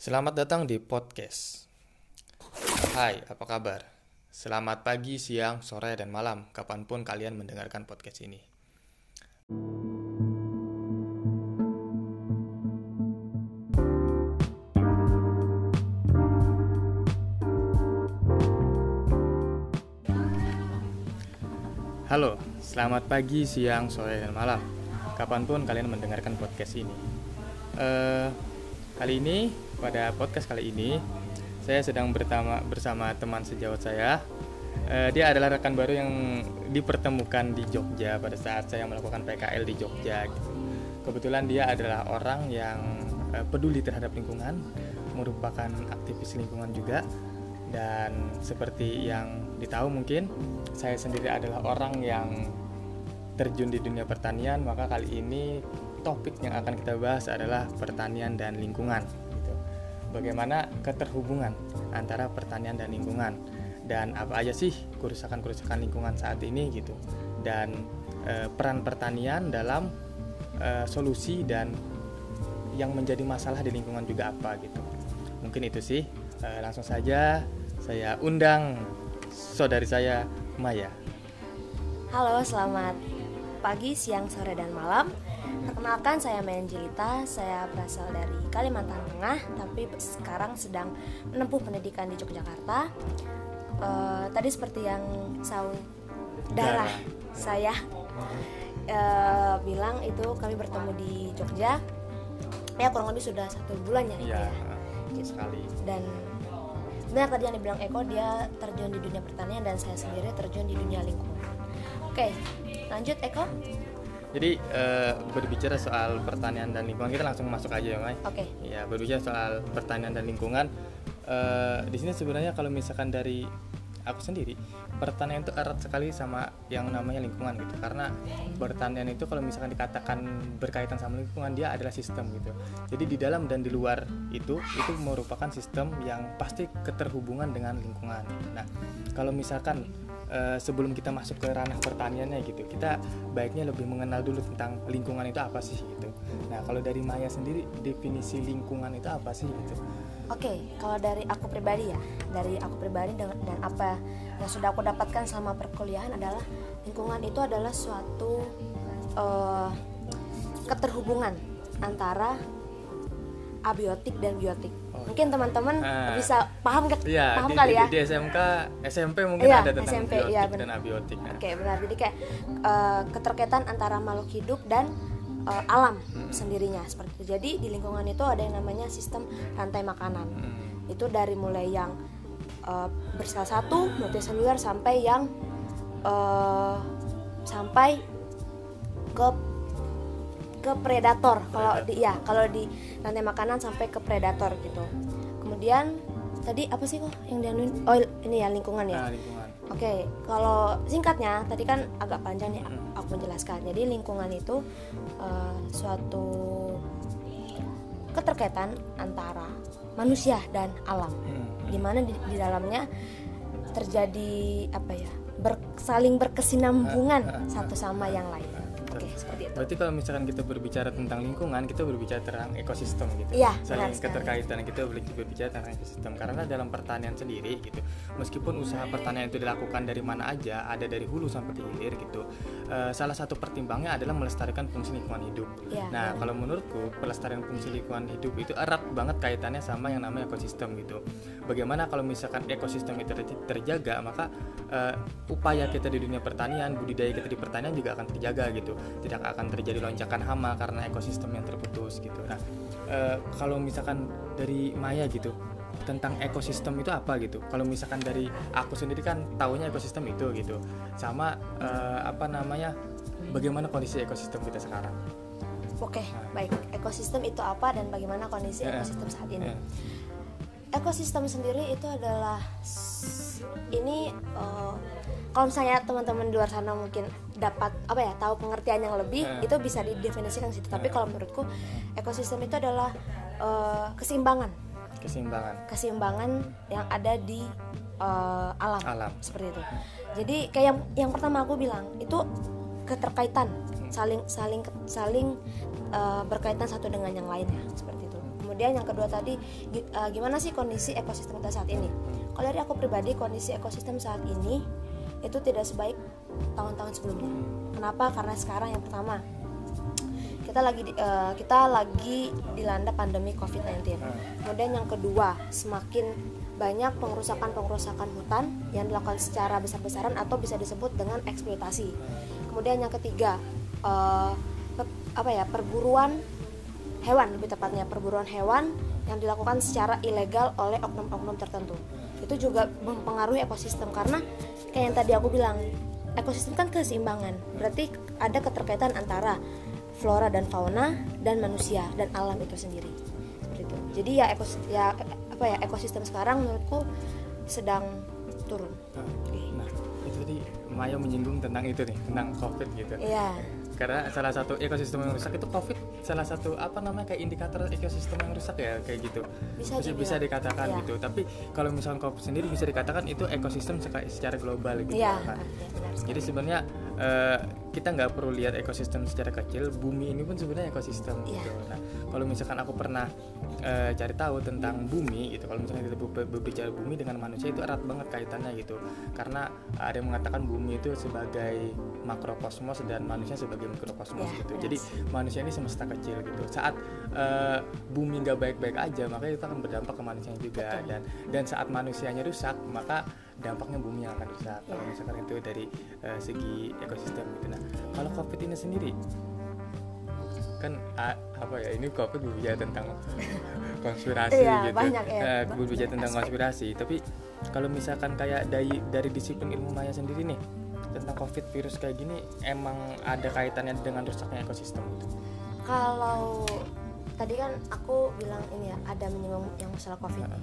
Selamat datang di podcast. Hai, apa kabar? Selamat pagi, siang, sore, dan malam, kapan pun kalian mendengarkan podcast ini. Halo, selamat pagi, siang, sore, dan malam, kapan pun kalian mendengarkan podcast ini. Eh, kali ini, pada podcast kali ini, saya sedang bertama, bersama teman sejawat saya. Eh, dia adalah rekan baru yang dipertemukan di Jogja pada saat saya melakukan PKL di Jogja. Gitu. Kebetulan dia adalah orang yang eh, peduli terhadap lingkungan, merupakan aktivis lingkungan juga, dan seperti yang ditahu mungkin saya sendiri adalah orang yang terjun di dunia pertanian maka kali ini topik yang akan kita bahas adalah pertanian dan lingkungan. Bagaimana keterhubungan antara pertanian dan lingkungan dan apa aja sih kerusakan-kerusakan lingkungan saat ini gitu dan e, peran pertanian dalam e, solusi dan yang menjadi masalah di lingkungan juga apa gitu mungkin itu sih e, langsung saja saya undang saudari saya Maya. Halo, selamat pagi, siang, sore, dan malam. Perkenalkan saya Maya Jelita, saya berasal dari Kalimantan Tengah, tapi sekarang sedang menempuh pendidikan di Yogyakarta. Uh, tadi seperti yang saudara saya uh, bilang itu kami bertemu di Jogja, ya kurang lebih sudah satu bulan ya. Iya, ya. sekali. Dan benar tadi yang dibilang Eko dia terjun di dunia pertanian dan saya sendiri terjun di dunia lingkungan oke lanjut Eko jadi uh, berbicara soal pertanian dan lingkungan kita langsung masuk aja ya Mai. Oke. Okay. ya berbicara soal pertanian dan lingkungan uh, di sini sebenarnya kalau misalkan dari aku sendiri pertanian itu erat sekali sama yang namanya lingkungan gitu. Karena pertanian itu kalau misalkan dikatakan berkaitan sama lingkungan dia adalah sistem gitu. Jadi di dalam dan di luar itu itu merupakan sistem yang pasti keterhubungan dengan lingkungan. Nah kalau misalkan uh, sebelum kita masuk ke ranah pertaniannya gitu. Kita baiknya lebih mengenal dulu tentang lingkungan itu apa sih gitu. Nah kalau dari Maya sendiri definisi lingkungan itu apa sih gitu? Oke, okay, kalau dari aku pribadi ya, dari aku pribadi dan, dan apa yang sudah aku dapatkan selama perkuliahan adalah lingkungan itu adalah suatu uh, keterhubungan antara abiotik dan biotik. Mungkin teman-teman uh, bisa paham iya, paham di, kali di, ya. Di, di SMK SMP mungkin iya, ada tentang SMP, biotik iya, dan abiotik. Oke, okay, benar. Jadi kayak uh, keterkaitan antara makhluk hidup dan uh, alam hmm. sendirinya seperti itu. Jadi di lingkungan itu ada yang namanya sistem rantai makanan. Hmm. Itu dari mulai yang uh, bersalah satu multiseluler sampai yang uh, sampai ke ke predator kalau di ya kalau di rantai makanan sampai ke predator gitu. Kemudian tadi apa sih kok yang dianuin? Oh ini ya lingkungan ya. Nah, lingkungan. Oke, okay, kalau singkatnya tadi kan agak panjang nih hmm. aku menjelaskan. Jadi lingkungan itu uh, suatu keterkaitan antara manusia dan alam, hmm. di mana di, di dalamnya terjadi apa ya, ber, saling berkesinambungan satu sama yang lain. Oke, seperti itu. Berarti kalau misalkan kita berbicara tentang lingkungan, kita berbicara tentang ekosistem gitu. Iya, Saling keterkaitan kita berbicara tentang ekosistem karena dalam pertanian sendiri gitu. Meskipun usaha pertanian itu dilakukan dari mana aja, ada dari hulu sampai ke hilir gitu. Uh, salah satu pertimbangnya adalah melestarikan fungsi lingkungan hidup. Ya, nah, ya. kalau menurutku pelestarian fungsi lingkungan hidup itu erat banget kaitannya sama yang namanya ekosistem gitu. Bagaimana kalau misalkan ekosistem itu terjaga, maka uh, upaya kita di dunia pertanian, budidaya kita di pertanian juga akan terjaga gitu tidak akan terjadi lonjakan hama karena ekosistem yang terputus gitu. Nah, e, kalau misalkan dari Maya gitu tentang ekosistem itu apa gitu. Kalau misalkan dari aku sendiri kan taunya ekosistem itu gitu. Sama e, apa namanya? Bagaimana kondisi ekosistem kita sekarang? Oke, nah. baik. Ekosistem itu apa dan bagaimana kondisi yeah. ekosistem saat ini? Yeah. Ekosistem sendiri itu adalah ini uh, kalau misalnya teman-teman di luar sana mungkin dapat apa ya tahu pengertian yang lebih yeah. itu bisa didefinisikan situ tapi yeah. kalau menurutku ekosistem itu adalah uh, keseimbangan. Keseimbangan. Keseimbangan yang ada di uh, alam, alam. Seperti itu. Jadi kayak yang yang pertama aku bilang itu keterkaitan. Hmm. saling saling saling uh, berkaitan satu dengan yang lainnya. Seperti itu kemudian yang kedua tadi uh, gimana sih kondisi ekosistem kita saat ini kalau dari aku pribadi kondisi ekosistem saat ini itu tidak sebaik tahun-tahun sebelumnya kenapa karena sekarang yang pertama kita lagi uh, kita lagi dilanda pandemi COVID-19. Kemudian yang kedua, semakin banyak pengerusakan-pengerusakan hutan yang dilakukan secara besar-besaran atau bisa disebut dengan eksploitasi. Kemudian yang ketiga, uh, apa ya perburuan hewan lebih tepatnya perburuan hewan yang dilakukan secara ilegal oleh oknum-oknum tertentu. Itu juga mempengaruhi ekosistem karena kayak yang tadi aku bilang ekosistem kan keseimbangan. Berarti ada keterkaitan antara flora dan fauna dan manusia dan alam itu sendiri. Seperti itu. Jadi ya ekosistem ya apa ya ekosistem sekarang menurutku sedang turun. Nah, itu tadi Maya menyinggung tentang itu nih, tentang COVID gitu. Iya karena salah satu ekosistem yang rusak itu covid salah satu apa namanya kayak indikator ekosistem yang rusak ya kayak gitu. Bisa bisa, bisa dikatakan ya. gitu. Tapi kalau misalnya covid sendiri bisa dikatakan itu ekosistem secara global gitu ya, kan jadi sebenarnya uh, kita nggak perlu lihat ekosistem secara kecil. Bumi ini pun sebenarnya ekosistem ya. gitu. Nah kalau misalkan aku pernah uh, cari tahu tentang bumi gitu kalau misalnya kita berbicara bumi dengan manusia itu erat banget kaitannya gitu karena ada yang mengatakan bumi itu sebagai makrokosmos dan manusia sebagai mikrokosmos yeah, gitu. Yes. Jadi manusia ini semesta kecil gitu. Saat uh, bumi nggak baik-baik aja, maka itu akan berdampak ke manusia juga Betul. dan dan saat manusianya rusak, maka dampaknya bumi yang akan rusak. Yeah. Kalau misalkan itu dari uh, segi ekosistem gitu. Nah, kalau covid ini sendiri kan a, apa ya ini covid berbicara tentang konspirasi iya, gitu. banyak ya, uh, berbicara tentang konspirasi. Tapi kalau misalkan kayak dari dari disiplin ilmu maya sendiri nih tentang covid virus kayak gini emang ada kaitannya dengan rusaknya ekosistem? Gitu kalau tadi kan aku bilang ini ya ada menyinggung yang masalah covid uh.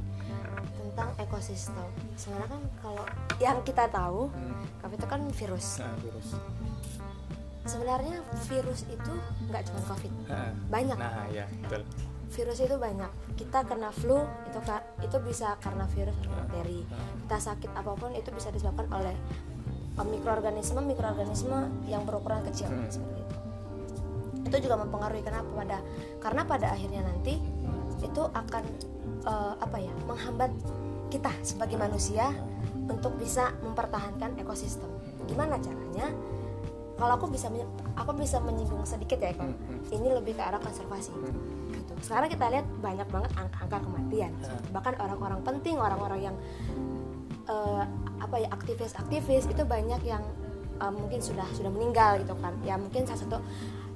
tentang ekosistem. Sebenarnya kan kalau yang kita tahu hmm. covid itu kan virus. Uh, virus sebenarnya virus itu nggak cuma covid. Uh. banyak. nah ya betul. Virus itu banyak. Kita kena flu itu itu bisa karena virus atau bakteri. Kita sakit apa pun itu bisa disebabkan oleh mikroorganisme mikroorganisme yang berukuran kecil hmm. seperti itu. Itu juga mempengaruhi kenapa pada karena pada akhirnya nanti itu akan uh, apa ya menghambat kita sebagai manusia untuk bisa mempertahankan ekosistem. Gimana caranya kalau aku bisa aku bisa menyinggung sedikit ya hmm. ini lebih ke arah konservasi. Hmm. gitu. Sekarang kita lihat banyak banget angka-angka kematian. Hmm. bahkan orang-orang penting orang-orang yang uh, apa ya aktivis-aktivis itu banyak yang uh, mungkin sudah sudah meninggal gitu kan. Ya mungkin salah satu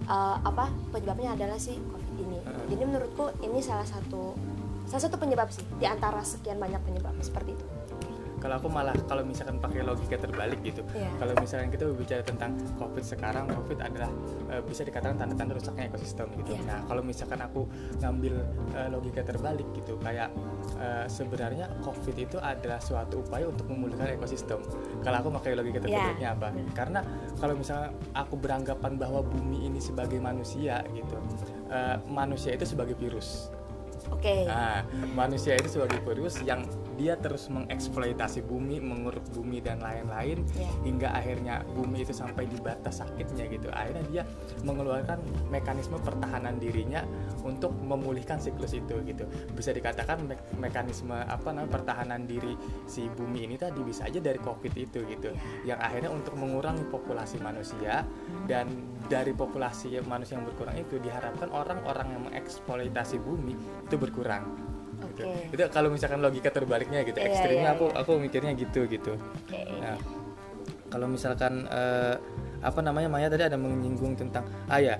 uh, apa penyebabnya adalah si covid ini. Jadi menurutku ini salah satu salah satu penyebab sih di antara sekian banyak penyebab seperti itu kalau aku malah kalau misalkan pakai logika terbalik gitu yeah. kalau misalkan kita berbicara tentang covid sekarang covid adalah e, bisa dikatakan tanda-tanda rusaknya ekosistem gitu yeah. nah kalau misalkan aku ngambil e, logika terbalik gitu kayak e, sebenarnya covid itu adalah suatu upaya untuk memulihkan ekosistem kalau aku pakai logika iya. terbaliknya yeah. apa karena kalau misalnya aku beranggapan bahwa bumi ini sebagai manusia gitu e, manusia itu sebagai virus Oke. Okay. Nah, manusia itu sebagai virus yang dia terus mengeksploitasi bumi, menguruk bumi dan lain-lain yeah. hingga akhirnya bumi itu sampai di batas sakitnya gitu. Akhirnya dia mengeluarkan mekanisme pertahanan dirinya untuk memulihkan siklus itu gitu. Bisa dikatakan me mekanisme apa namanya pertahanan diri si bumi ini tadi bisa aja dari Covid itu gitu. Yeah. Yang akhirnya untuk mengurangi populasi manusia dan dari populasi manusia yang berkurang itu diharapkan orang-orang yang mengeksploitasi bumi itu berkurang gitu. Okay. Itu kalau misalkan logika terbaliknya gitu, yeah, ekstrimnya yeah, aku yeah. aku mikirnya gitu gitu. Okay. Nah, kalau misalkan uh, apa namanya Maya tadi ada menyinggung tentang ah ya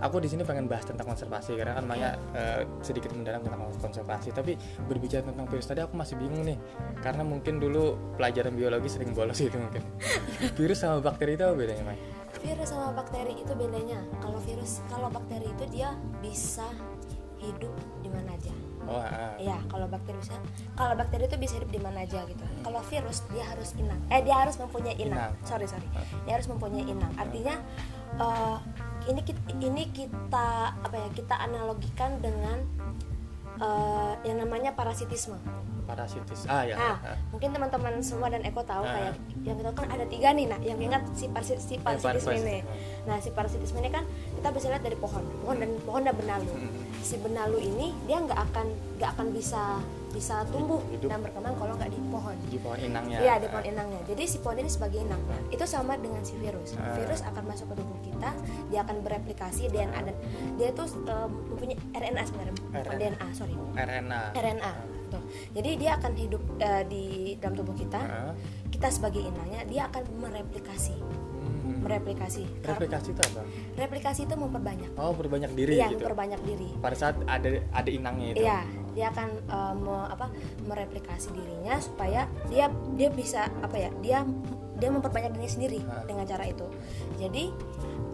aku di sini pengen bahas tentang konservasi karena kan Maya uh, sedikit mendalam tentang konservasi tapi berbicara tentang virus tadi aku masih bingung nih karena mungkin dulu pelajaran biologi sering bolos itu mungkin virus sama bakteri itu apa bedanya Maya? Virus sama bakteri itu bedanya kalau virus kalau bakteri itu dia bisa hidup di mana aja Oh, ah. Iya, kalau bakteri bisa. Kalau bakteri itu bisa hidup di mana aja gitu. Kalau virus dia harus inang. Eh dia harus mempunyai inang. inang. Sorry sorry. Ah. Dia harus mempunyai inang. Artinya uh, ini kita, ini kita apa ya? Kita analogikan dengan uh, yang namanya parasitisme. Parasitis. Ah ya. Nah, ah. mungkin teman-teman semua dan Eko tahu ah. kayak yang kita kan ada tiga nih. Nah, yang ingat si, parasit, si parasitisme ini. Nah, si parasitisme ini kan kita bisa lihat dari pohon pohon dan pohon dan benalu si benalu ini dia nggak akan nggak akan bisa bisa tumbuh Hidup. dan berkembang kalau nggak di pohon di pohon inangnya Iya di pohon inangnya. Jadi si pohon ini sebagai inang. Itu sama dengan si virus. Ah. Virus akan masuk ke tubuh kita, dia akan bereplikasi DNA dan dia itu um, mempunyai RNA sebenarnya, bukan RNA. DNA, sorry. RNA RNA. Tuh. Jadi dia akan hidup eh, di dalam tubuh kita. Ah. Kita sebagai inangnya, dia akan mereplikasi. Mereplikasi. Replikasi itu apa replikasi itu memperbanyak. oh berbanyak diri Iya, gitu memperbanyak diri. pada saat ada ada inangnya itu Iya, dia akan eh, me- apa mereplikasi dirinya supaya dia dia bisa apa ya? Dia dia memperbanyak dirinya sendiri Ah. dengan cara itu. Jadi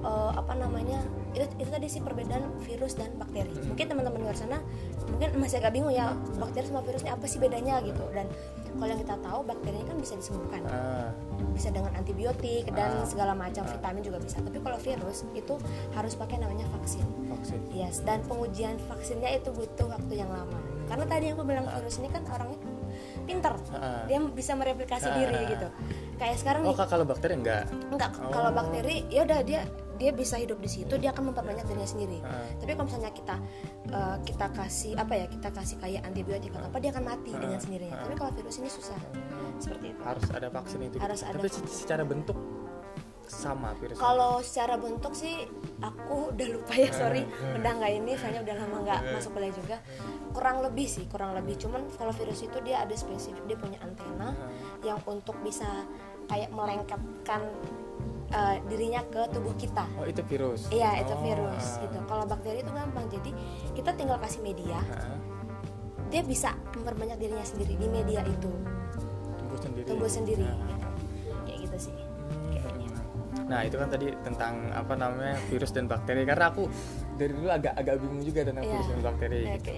eh, apa namanya? Itu, itu tadi sih perbedaan virus dan bakteri. Hmm. Mungkin teman-teman di luar sana mungkin masih agak bingung ya bakteri sama virusnya apa sih bedanya gitu. Dan kalau yang kita tahu bakterinya kan bisa disembuhkan Ah, bisa dengan antibiotik dan Ah. segala macam vitamin juga bisa. Tapi kalau virus itu harus pakai namanya vaksin. vaksin Yes, dan pengujian vaksinnya itu butuh waktu yang lama. Karena tadi yang aku bilang virus ini kan orangnya pinter, Ah. dia bisa mereplikasi Ah. diri gitu. Kayak sekarang oh nih, kalau bakteri enggak enggak Oh. kalau bakteri ya udah dia dia bisa hidup di situ, dia akan memperbanyak dirinya sendiri. Ah. Tapi kalau misalnya kita eh, kita kasih apa ya, kita kasih kayak antibiotik atau apa, dia akan mati Ah. dengan sendirinya. Tapi kalau virus ini susah, seperti itu. harus ada vaksin itu Harus gitu. ada tapi vaksin. secara bentuk sama virus Kalau secara bentuk sih aku udah lupa ya sorry udah nggak ini soalnya udah lama nggak masuk kuliah juga kurang lebih sih kurang lebih cuman kalau virus itu dia ada spesifik dia punya antena yang untuk bisa kayak melengkapkan eh, dirinya ke tubuh kita oh itu virus iya itu Oh, virus ah. gitu kalau bakteri itu gampang jadi kita tinggal kasih media Ah, dia bisa memperbanyak dirinya sendiri di media itu tumbuh sendiri tumbuh sendiri Ah. gitu. kayak gitu sih kayaknya Nah itu kan tadi tentang apa namanya virus dan bakteri karena aku dari dulu agak agak bingung juga tentang Iya. virus dan bakteri Oke. gitu.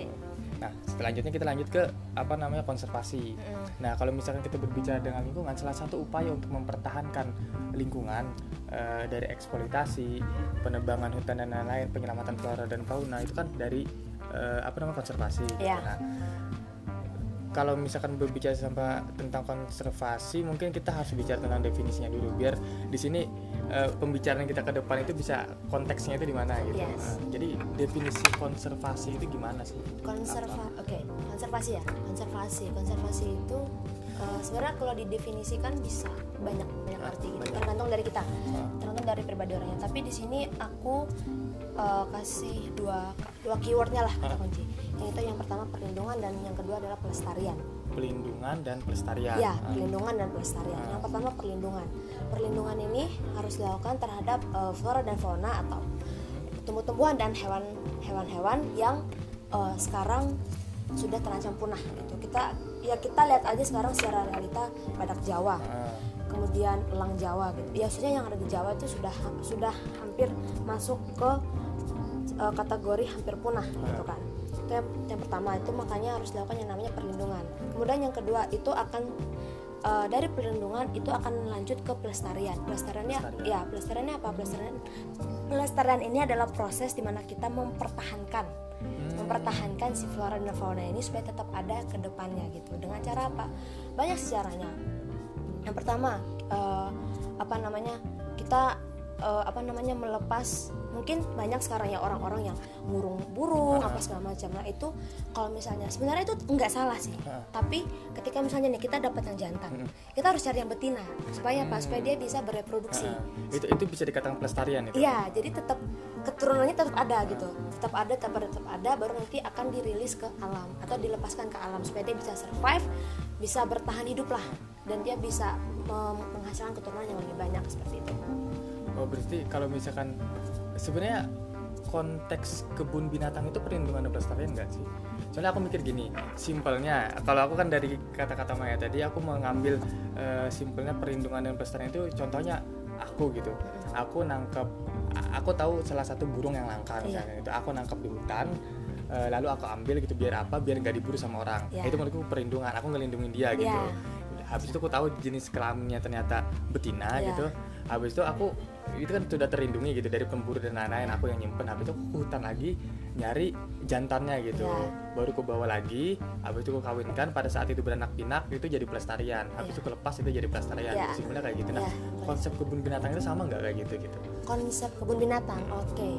Nah selanjutnya kita lanjut ke apa namanya konservasi. Mm. Nah kalau misalkan kita berbicara dengan lingkungan, salah satu upaya untuk mempertahankan lingkungan eh, dari eksploitasi, penebangan hutan dan lain-lain, penyelamatan flora dan fauna itu kan dari eh, apa namanya konservasi. gitu. Iya. Nah kalau misalkan berbicara sama tentang konservasi mungkin kita harus bicara tentang definisinya dulu biar di sini eh, pembicaraan kita ke depan itu bisa konteksnya itu di mana gitu. Yes. Nah, jadi definisi konservasi itu gimana sih? konserva oke konservasi ya konservasi konservasi itu eh, sebenarnya kalau didefinisikan bisa banyak banyak arti gitu tergantung dari kita Ah. tergantung dari pribadi orangnya tapi di sini aku eh, kasih dua dua keywordnya lah kata kunci yang itu yang pertama perlindungan dan yang kedua adalah pelestarian Pelindungan dan pelestarian. ya Ah. perlindungan dan pelestarian Ah. yang pertama perlindungan perlindungan ini harus dilakukan terhadap eh, flora dan fauna atau tumbuh-tumbuhan dan hewan hewan-hewan yang eh, sekarang sudah terancam punah gitu kita ya kita lihat aja sekarang secara realita badak Jawa Ah. kemudian elang Jawa gitu ya yang ada di Jawa itu sudah sudah hampir masuk ke eh, kategori hampir punah gitu kan. Itu yang, yang pertama itu makanya harus dilakukan yang namanya perlindungan. Kemudian yang kedua itu akan eh, dari perlindungan itu akan lanjut ke pelestarian. Pelestariannya Pelestarian. ya pelestariannya apa? Pelestarian pelestarian ini adalah proses di mana kita mempertahankan Hmm. mempertahankan si flora dan fauna ini supaya tetap ada ke depannya gitu. Dengan cara apa? Banyak sih caranya. Yang pertama eh, apa namanya? Kita eh, apa namanya melepas mungkin banyak sekarang ya orang-orang yang ngurung burung Ah. apa segala macam nah itu kalau misalnya sebenarnya itu nggak salah sih Ah. tapi ketika misalnya nih kita dapat yang jantan Hmm. kita harus cari yang betina supaya apa supaya dia bisa bereproduksi Ah. itu itu bisa dikatakan pelestarian itu. Iya, jadi tetap keturunannya tetap ada gitu, tetap ada, tetap ada, tetap ada, baru nanti akan dirilis ke alam atau dilepaskan ke alam supaya dia bisa survive, bisa bertahan hidup lah, dan dia bisa menghasilkan keturunan yang lebih banyak seperti itu. Oh berarti kalau misalkan sebenarnya konteks kebun binatang itu perlindungan dan pelestarian enggak sih? Soalnya aku mikir gini, simpelnya kalau aku kan dari kata-kata Maya tadi aku mengambil eh, simpelnya perlindungan dan pelestarian itu contohnya aku gitu. Aku nangkep aku tahu salah satu burung yang langka Iya. misalnya itu aku nangkep di hutan eh, lalu aku ambil gitu biar apa biar nggak diburu sama orang Iya. itu menurutku perlindungan aku ngelindungin dia gitu Iya. habis itu aku tahu jenis kelaminnya ternyata betina Iya. gitu habis itu aku itu kan sudah terlindungi gitu dari pemburu dan lain-lain aku yang nyimpen habis itu aku ke hutan lagi nyari jantannya gitu Iya. baru aku bawa lagi habis itu aku kawinkan pada saat itu beranak pinak itu jadi pelestarian habis Iya. itu aku lepas itu jadi pelestarian gitu simpelnya kayak gitu nah Iya. konsep kebun binatang itu sama nggak kayak gitu gitu Konsep kebun binatang, oke.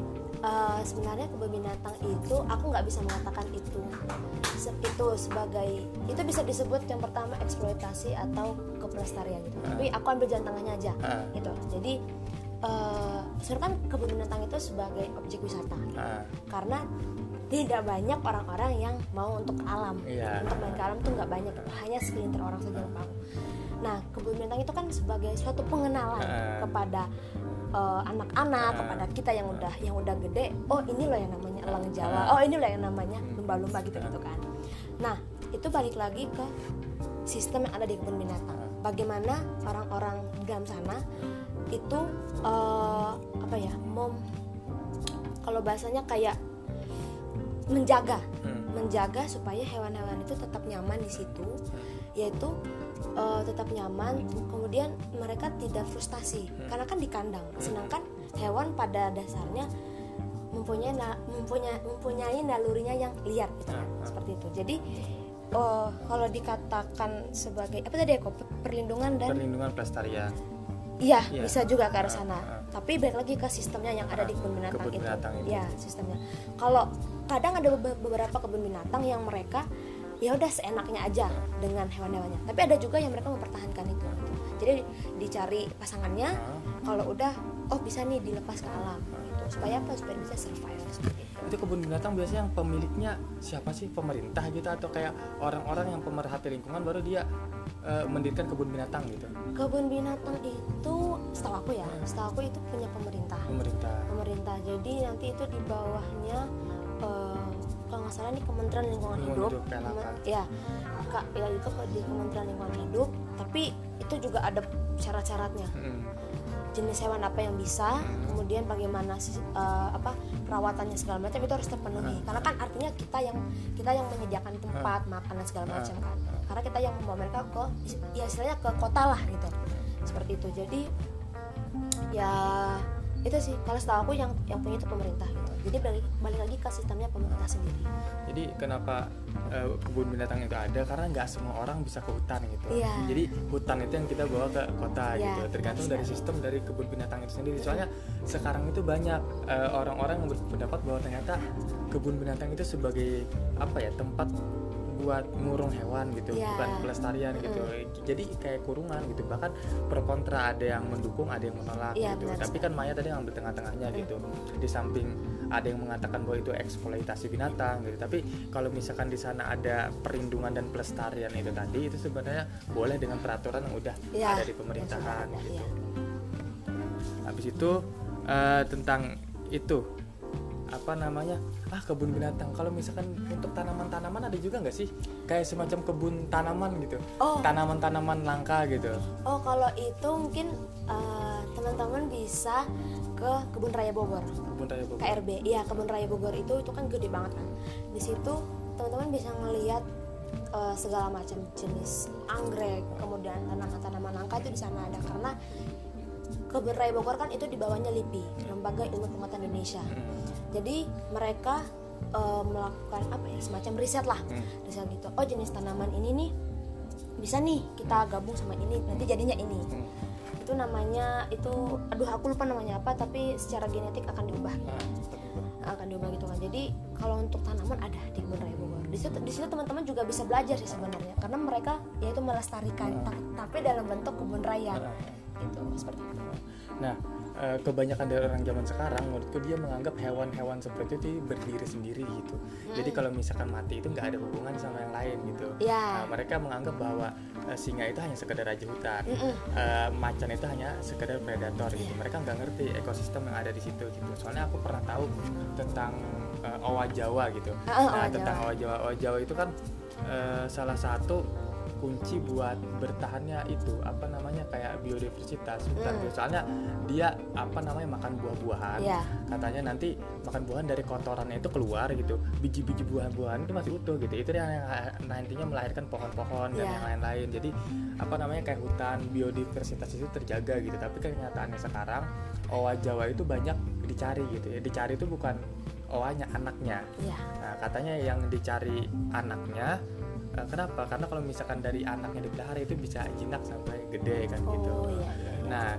uh, sebenarnya kebun binatang itu aku nggak bisa mengatakan itu se itu sebagai itu bisa disebut yang pertama eksploitasi atau kepelestarian gitu uh. tapi aku ambil jalan tengahnya aja uh. gitu jadi uh, sebenarnya kan kebun binatang itu sebagai objek wisata. Uh. karena tidak banyak orang-orang yang mau untuk alam. Yeah. untuk main ke alam tuh nggak banyak. Hanya segelintir orang saja yang mau. Nah kebun binatang itu kan sebagai suatu pengenalan uh. kepada Eh, anak-anak uh, kepada kita yang udah yang udah gede. Oh ini loh yang namanya elang jawa. Uh, oh ini loh yang namanya lumba-lumba gitu gitu kan. Nah itu balik lagi ke sistem yang ada di kebun binatang. Bagaimana orang-orang di dalam sana itu uh, apa ya mom kalau bahasanya kayak menjaga. Hmm. menjaga supaya hewan-hewan itu tetap nyaman di situ. Yaitu uh, tetap nyaman kemudian mereka tidak frustasi. Hmm. karena kan di kandang. Sedangkan hewan pada dasarnya mempunyai mempunyai mempunyai nalurinya yang liar gitu kan. Hmm. seperti itu. Jadi uh, kalau dikatakan sebagai apa tadi ya kok? Perlindungan dan perlindungan pelestarian Iya, ya. bisa juga ke arah sana. Uh, uh. Tapi balik lagi ke sistemnya yang ada di kebun binatang, kebun binatang itu. itu. Ya, sistemnya. Kalau kadang ada beberapa kebun binatang yang mereka ya udah seenaknya aja dengan hewan-hewannya tapi ada juga yang mereka mempertahankan itu jadi dicari pasangannya kalau udah oh bisa nih dilepas ke alam gitu supaya apa supaya bisa survive seperti itu itu kebun binatang biasanya yang pemiliknya siapa sih? Pemerintah gitu atau kayak orang-orang yang pemerhati lingkungan baru dia uh, mendirikan kebun binatang gitu? Kebun binatang itu setahu aku ya setahu aku itu punya pemerintah. Pemerintah. Pemerintah. Jadi nanti itu di bawahnya uh, kalau nggak salah nih Kementerian Lingkungan Hidup, Hidup ya kak ya itu di Kementerian Lingkungan Hidup. Tapi itu juga ada syarat-syaratnya. Hmm. Jenis hewan apa yang bisa kemudian bagaimana uh, apa perawatannya segala macam itu harus terpenuhi. Hmm. karena kan artinya kita yang kita yang menyediakan tempat hmm. makan dan segala macam kan. Karena kita yang membawa mereka ke ya istilahnya ke kota lah gitu. Seperti itu. Jadi ya itu sih. Kalau setahu aku yang yang punya itu pemerintah. gitu jadi balik balik lagi ke sistemnya pemerintah sendiri. Jadi kenapa uh, kebun binatang itu ada? Karena nggak semua orang bisa ke hutan gitu. Yeah. jadi hutan itu yang kita bawa ke kota yeah, gitu. Tergantung dari sistem dari kebun binatang itu sendiri. Soalnya sekarang itu banyak uh, orang-orang yang berpendapat bahwa ternyata kebun binatang itu sebagai apa ya tempat buat ngurung hewan gitu yeah. bukan pelestarian gitu. Mm. jadi kayak kurungan gitu. Bahkan pro kontra ada yang mendukung ada yang menolak yeah, gitu. tapi kan Maya tadi yang di tengah-tengahnya mm. gitu. Di samping ada yang mengatakan bahwa itu eksploitasi binatang gitu tapi kalau misalkan di sana ada perlindungan dan pelestarian itu tadi itu sebenarnya boleh dengan peraturan yang udah yeah. ada di pemerintahan yeah. gitu yeah. habis itu uh, tentang itu apa namanya ah kebun binatang kalau misalkan untuk tanaman-tanaman ada juga nggak sih kayak semacam kebun tanaman gitu oh. tanaman-tanaman langka gitu oh kalau itu mungkin uh, teman-teman bisa ke kebun raya Bogor. Kebun raya Bogor. KRB iya kebun raya Bogor itu itu kan gede banget kan. Di situ teman-teman bisa melihat uh, segala macam jenis anggrek kemudian tanaman-tanaman langka itu di sana ada. Karena kebun raya Bogor kan itu di bawahnya LIPI Lembaga Ilmu Pengetahuan Indonesia. Hmm. Jadi mereka uh, melakukan apa ya semacam riset lah. Hmm. riset gitu. Oh jenis tanaman ini nih bisa nih kita gabung sama ini nanti jadinya ini. Hmm. Itu namanya itu aduh aku lupa namanya apa tapi secara genetik akan diubah gitu. hmm. akan diubah gitu kan jadi kalau untuk tanaman ada di kebun raya Bogor di situ di situ teman-teman juga bisa belajar sih sebenarnya karena mereka yaitu melestarikan hmm. tapi dalam bentuk kebun raya gitu seperti itu nah Eh, kebanyakan dari orang zaman sekarang menurutku dia menganggap hewan-hewan seperti itu berdiri sendiri gitu hmm. jadi kalau misalkan mati itu nggak ada hubungan sama yang lain gitu yeah. nah, mereka menganggap bahwa uh, singa itu hanya sekedar raja hutan mm -mm. Uh, macan itu hanya sekedar predator gitu iya. mereka nggak ngerti ekosistem yang ada di situ gitu soalnya aku pernah tahu tentang uh, owa jawa gitu uh, nah, tentang owa jawa owa jawa itu kan uh, salah satu kunci buat bertahannya itu apa namanya kayak biodiversitas hutan gitu. soalnya dia apa namanya makan buah-buahan yeah. katanya nanti makan buahan dari kotorannya itu keluar gitu biji-biji buah-buahan itu masih utuh gitu itu yang nantinya melahirkan pohon-pohon dan yeah. yang lain-lain jadi apa namanya kayak hutan biodiversitas itu terjaga gitu tapi kenyataannya sekarang owa jawa itu banyak dicari gitu ya dicari itu bukan owanya anaknya yeah. nah katanya yang dicari anaknya uh, kenapa? Karena kalau misalkan dari anak yang dipelihara itu bisa jinak sampai gede kan oh, gitu. iya, iya, iya. nah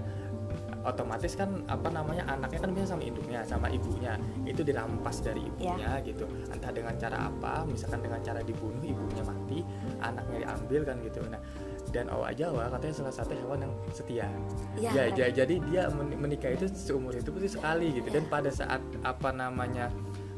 otomatis kan apa namanya anaknya kan biasa sama induknya sama ibunya. Itu dirampas dari ibunya gitu. Entah dengan cara apa misalkan dengan cara dibunuh ibunya mati anaknya diambil kan gitu. Nah dan owa Jawa katanya salah satu hewan yang setia. Iya, ya, ja- jadi dia men- menikah itu seumur hidup itu sekali gitu. Dan pada saat apa namanya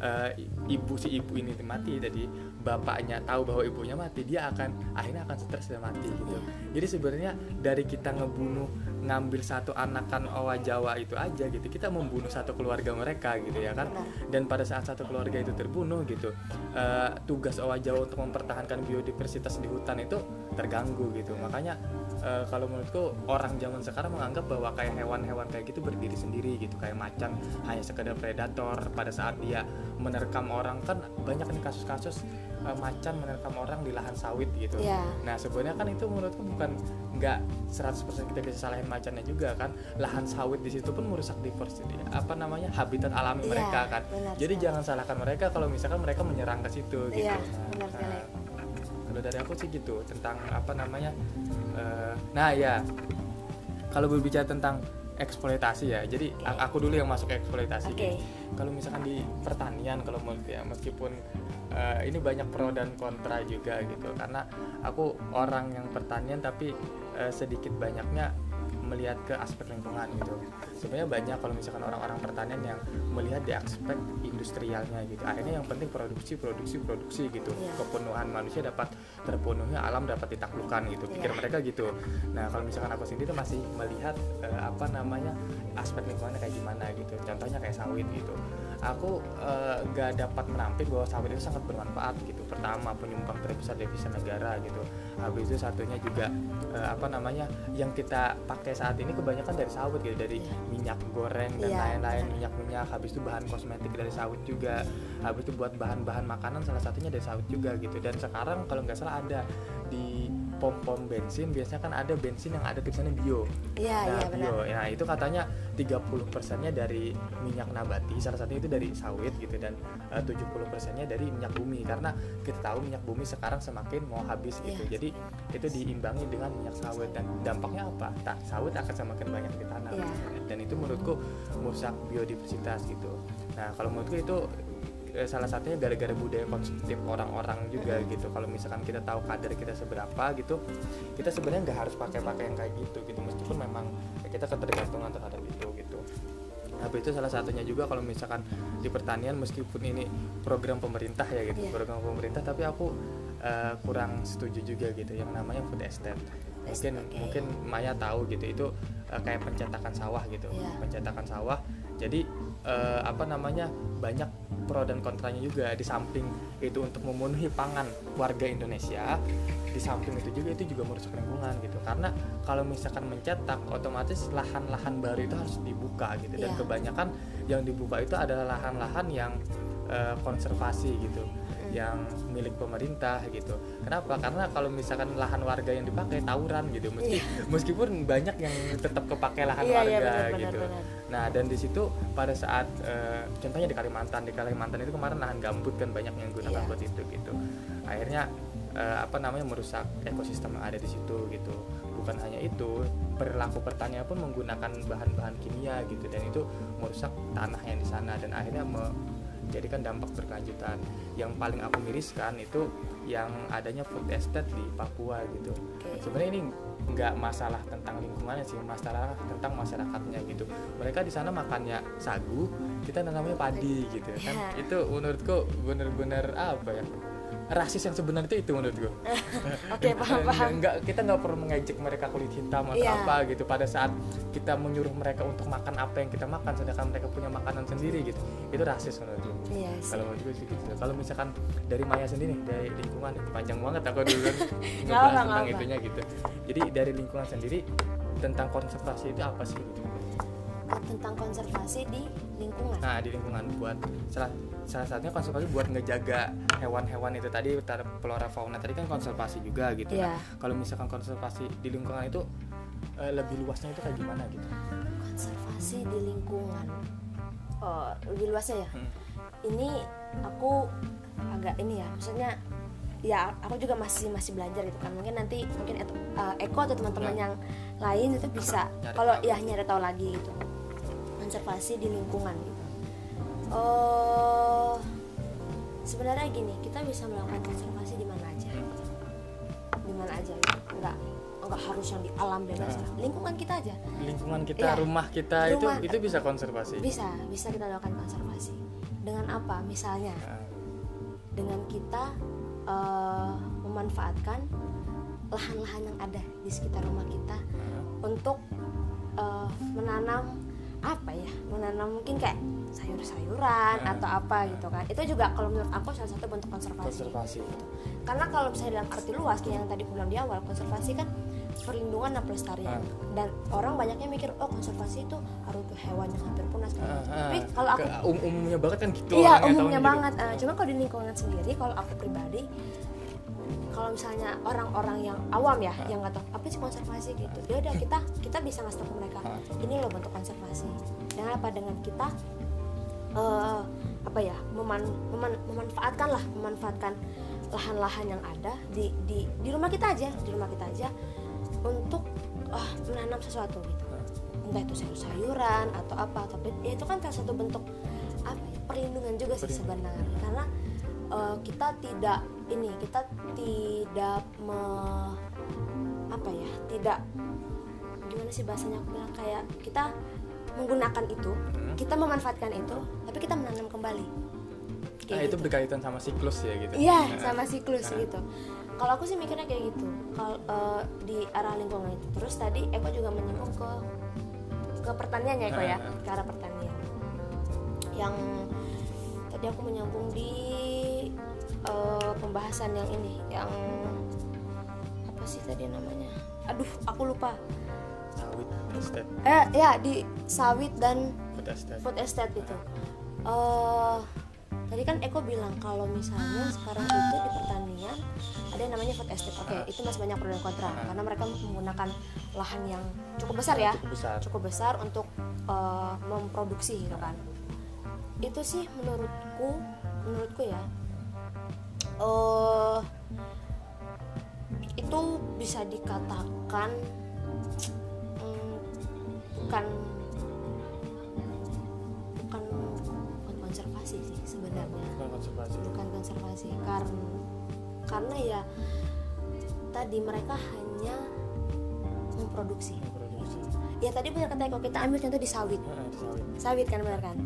eh, ibu si ibu ini mati tadi bapaknya tahu bahwa ibunya mati dia akan akhirnya akan stres dan mati gitu. Iya. jadi sebenarnya dari kita ngebunuh ngambil satu anakan owa Jawa itu aja gitu kita membunuh satu keluarga mereka gitu ya kan? Dan pada saat satu keluarga itu terbunuh gitu eh, tugas owa Jawa untuk mempertahankan biodiversitas di hutan itu terganggu gitu. Makanya eh, kalau menurutku orang zaman sekarang menganggap bahwa kayak hewan-hewan kayak gitu berdiri sendiri gitu kayak macan hanya sekedar predator. Pada saat dia menerkam orang kan banyak nih kasus-kasus eh, macan menerkam orang di lahan sawit gitu Iya. Nah sebenarnya kan itu menurutku bukan nggak 100% kita bisa salahin macannya juga kan lahan sawit di situ pun merusak diversity apa namanya habitat alami Iya, mereka kan. Jadi sekali. jangan salahkan mereka kalau misalkan mereka menyerang ke situ gitu. Iya, Nah, benar sekali. nah, kalau dari aku sih gitu tentang apa namanya. eh, nah ya kalau berbicara tentang eksploitasi ya. Jadi Oke. a- aku dulu yang masuk eksploitasi. Gitu. Kalau misalkan di pertanian kalau menurut ya meskipun eh, ini banyak pro dan kontra juga gitu karena aku orang yang pertanian tapi eh, sedikit banyaknya melihat ke aspek lingkungan gitu. Sebenarnya banyak kalau misalkan orang-orang pertanian yang melihat di aspek industrialnya gitu. Akhirnya yang penting produksi produksi produksi gitu. Iya. kepenuhan manusia dapat terpenuhi alam dapat ditaklukkan gitu. Pikir Iya. mereka gitu. Nah kalau misalkan aku sendiri masih melihat eh, apa namanya aspek lingkungannya kayak gimana gitu. Contohnya kayak sawit gitu aku eh, gak dapat menampik bahwa sawit itu sangat bermanfaat gitu. Pertama penyumbang terbesar devisa negara gitu. Habis itu satunya juga eh, apa namanya yang kita pakai saat ini kebanyakan dari sawit gitu. Dari minyak goreng dan Iya, lain-lain minyak-minyak. Habis itu bahan kosmetik dari sawit juga. Habis itu buat bahan-bahan makanan salah satunya dari sawit juga gitu. Dan sekarang kalau nggak salah ada di pom-pom bensin biasanya kan ada bensin yang ada tulisannya bio Iya, nah, iya benar. bio. Nah, itu katanya 30 persennya dari minyak nabati, salah satunya itu dari sawit gitu dan eh, 70 persennya dari minyak bumi karena kita tahu minyak bumi sekarang semakin mau habis gitu. Iya. Jadi itu diimbangi dengan minyak sawit dan dampaknya apa? Tak sawit akan semakin banyak ditanam Iya. dan itu menurutku merusak biodiversitas gitu. Nah, kalau menurutku itu eh, salah satunya gara-gara budaya konsumtif orang-orang juga gitu. Kalau misalkan kita tahu kadar kita seberapa gitu kita sebenarnya nggak harus pakai-pakai yang kayak gitu gitu. Meskipun memang kita ketergantungan terhadap itu gitu. Habis itu salah satunya juga kalau misalkan di pertanian meskipun ini program pemerintah ya gitu Iya. program pemerintah tapi aku eh, kurang setuju juga gitu. Yang namanya food estate. Mungkin Oke. mungkin Maya tahu gitu. Itu eh, kayak pencetakan sawah gitu Iya. pencetakan sawah. Jadi eh, apa namanya banyak pro dan kontranya juga. Di samping itu untuk memenuhi pangan warga Indonesia di samping itu juga itu juga merusak lingkungan gitu. Karena kalau misalkan mencetak otomatis lahan-lahan baru itu harus dibuka gitu. Dan Iya. kebanyakan yang dibuka itu adalah lahan-lahan yang eh, konservasi gitu yang milik pemerintah gitu. Kenapa? Karena kalau misalkan lahan warga yang dipakai tawuran gitu, meski meskipun banyak yang tetap kepakai lahan Iya, warga iya, benar, benar, gitu. benar. Nah, dan di situ pada saat eh, contohnya di Kalimantan, di Kalimantan itu kemarin lahan gambut kan banyak yang gunakan Iya. buat itu gitu. Akhirnya eh, apa namanya merusak ekosistem yang ada di situ gitu. Bukan hanya itu, perilaku pertanian pun menggunakan bahan-bahan kimia gitu dan itu merusak tanah yang di sana dan akhirnya menjadikan dampak berkelanjutan. Yang paling aku miriskan itu yang adanya food estate di Papua gitu. Oke. Sebenarnya ini nggak masalah tentang lingkungannya sih, masalah tentang masyarakatnya gitu. Mereka di sana makannya sagu, kita nanamnya padi gitu kan. Ya. Itu menurutku bener-bener apa ya? Rasis yang sebenarnya itu itu menurutku. Oke, paham, paham. Nggak, kita nggak perlu mengejek mereka kulit hitam atau Iya. apa gitu. Pada saat kita menyuruh mereka untuk makan apa yang kita makan, sedangkan mereka punya makanan sendiri gitu, itu rasis menurutku. Iya sih. Kalau menurut gue sih gitu. Kalau misalkan dari Maya sendiri dari lingkungan panjang banget aku dulu kan ngebahas tentang apa. itunya gitu. Jadi dari lingkungan sendiri tentang konservasi itu apa sih gitu? Tentang konservasi di lingkungan. Nah di lingkungan buat salah salah satunya konservasi buat ngejaga hewan-hewan itu tadi flora fauna tadi kan konservasi juga gitu. Iya. Nah, kalau misalkan konservasi di lingkungan itu eh, lebih luasnya itu kayak gimana gitu? Konservasi di lingkungan. Oh, lebih luasnya ya. Hmm. Ini aku agak ini ya, maksudnya ya aku juga masih masih belajar gitu kan mungkin nanti mungkin uh, Eko atau teman-teman ya. yang lain itu bisa kalau ya nyari tahu lagi gitu konservasi di lingkungan gitu uh, sebenarnya gini kita bisa melakukan konservasi di mana aja di mana aja gitu. nggak nggak harus yang di alam bebas nah. lingkungan kita aja lingkungan kita ya, rumah kita rumah, itu itu bisa konservasi bisa bisa kita lakukan konservasi dengan apa misalnya nah. dengan kita uh, memanfaatkan lahan-lahan yang ada di sekitar rumah kita nah. untuk uh, menanam apa ya menanam mungkin kayak sayur-sayuran hmm. atau apa gitu kan itu juga kalau menurut aku salah satu bentuk konservasi, konservasi. Gitu. karena kalau misalnya dalam arti luas yang tadi bilang di awal konservasi kan perlindungan dan pelestarian hmm. dan orang banyaknya mikir oh konservasi itu harus ke hewan yang hampir punah hmm. tapi kalau aku um, umumnya banget kan gitu iya umumnya banget gitu. uh, cuma kalau di lingkungan sendiri kalau aku pribadi kalau misalnya orang-orang yang awam ya yang nggak tahu apa sih konservasi? gitu. Ya udah kita kita bisa ngasih tahu ke mereka ini loh bentuk konservasi. Dengan apa? Dengan kita uh, apa ya meman, meman, memanfaatkan lah memanfaatkan lahan-lahan yang ada di, di di rumah kita aja di rumah kita aja untuk uh, menanam sesuatu gitu. Entah itu sayur-sayuran atau apa tapi ya itu kan salah satu bentuk apa ya, perlindungan juga sih sebenarnya. Karena uh, kita tidak ini kita tidak me, apa ya tidak gimana sih bahasanya aku bilang kayak kita menggunakan itu hmm. kita memanfaatkan itu tapi kita menanam kembali nah, itu gitu. berkaitan sama siklus ya gitu iya nah. sama siklus nah. gitu kalau aku sih mikirnya kayak gitu kalau uh, di arah lingkungan itu terus tadi Eko juga menyinggung ke ke pertanian ya Eko ya nah. ke arah pertanian yang tadi aku menyambung di uh, pembahasan yang ini yang apa sih tadi namanya? Aduh aku lupa. Sawit estate eh ya di sawit dan food estate, food estate itu. Uh, tadi kan Eko bilang kalau misalnya sekarang itu di pertanian ada yang namanya food estate oke okay, itu masih banyak pro dan kontra karena mereka menggunakan lahan yang cukup besar ya. Cukup besar, cukup besar untuk uh, memproduksi gitu kan. Itu sih menurutku menurutku ya uh, itu bisa dikatakan bukan bukan bukan konservasi sih sebenarnya. Bukan konservasi. Bukan konservasi karena karena ya tadi mereka hanya memproduksi, memproduksi. ya tadi benar kata Eko kita ambil contoh di sawit. Nah, di sawit. sawit kan benar kan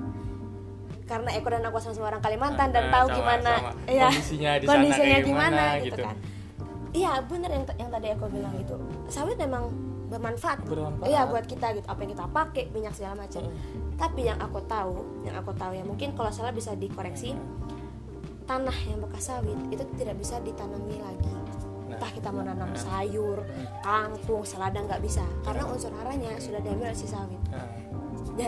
karena Eko dan aku sama orang Kalimantan nah, dan tahu sama, gimana. sama. ya kondisinya di kondisinya sana gimana, gimana gitu, gitu. kan. Iya benar yang yang tadi Eko bilang gitu. Sawit memang bermanfaat. Bermanfaat. Iya buat kita gitu. Apa yang kita pakai minyak segala macam. Hmm. tapi yang aku tahu yang aku tahu ya mungkin kalau salah bisa dikoreksi. Tanah yang bekas sawit itu tidak bisa ditanami lagi. Nah. entah kita mau nanam nah. sayur kangkung selada nggak bisa. Karena unsur haranya sudah diambil dari si sawit. Nah.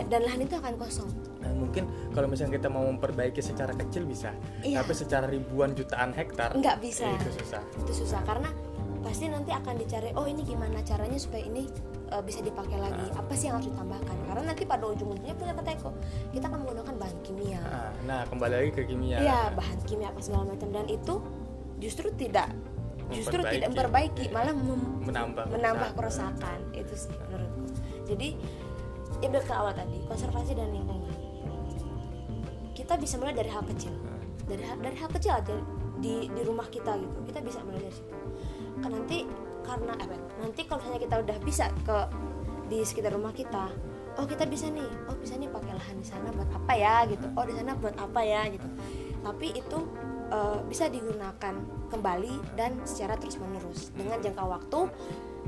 dan lahan itu akan kosong Nah, mungkin kalau misalnya kita mau memperbaiki secara kecil bisa, iya. tapi secara ribuan jutaan hektar nggak bisa. itu susah. Itu susah karena pasti nanti akan dicari oh ini gimana caranya supaya ini uh, bisa dipakai lagi. Nah. apa sih yang harus ditambahkan? Karena nanti pada ujung-ujungnya punya kata Eko kita akan menggunakan bahan kimia. Nah, nah kembali lagi ke kimia. Iya bahan kimia apa segala macam. Dan itu justru tidak justru tidak memperbaiki malah mem menambah menambah kerusakan. itu sih menurutku. Jadi ya ke awal tadi konservasi dan lingkungan kita bisa mulai dari hal kecil. Dari dari hal kecil aja di di rumah kita gitu. Kita bisa mulai dari situ. Kan nanti karena apa nanti kalau misalnya kita udah bisa ke di sekitar rumah kita oh kita bisa nih oh bisa nih pakai lahan di sana buat apa ya gitu. Oh di sana buat apa ya gitu. Tapi itu uh, bisa digunakan kembali dan secara terus menerus dengan jangka waktu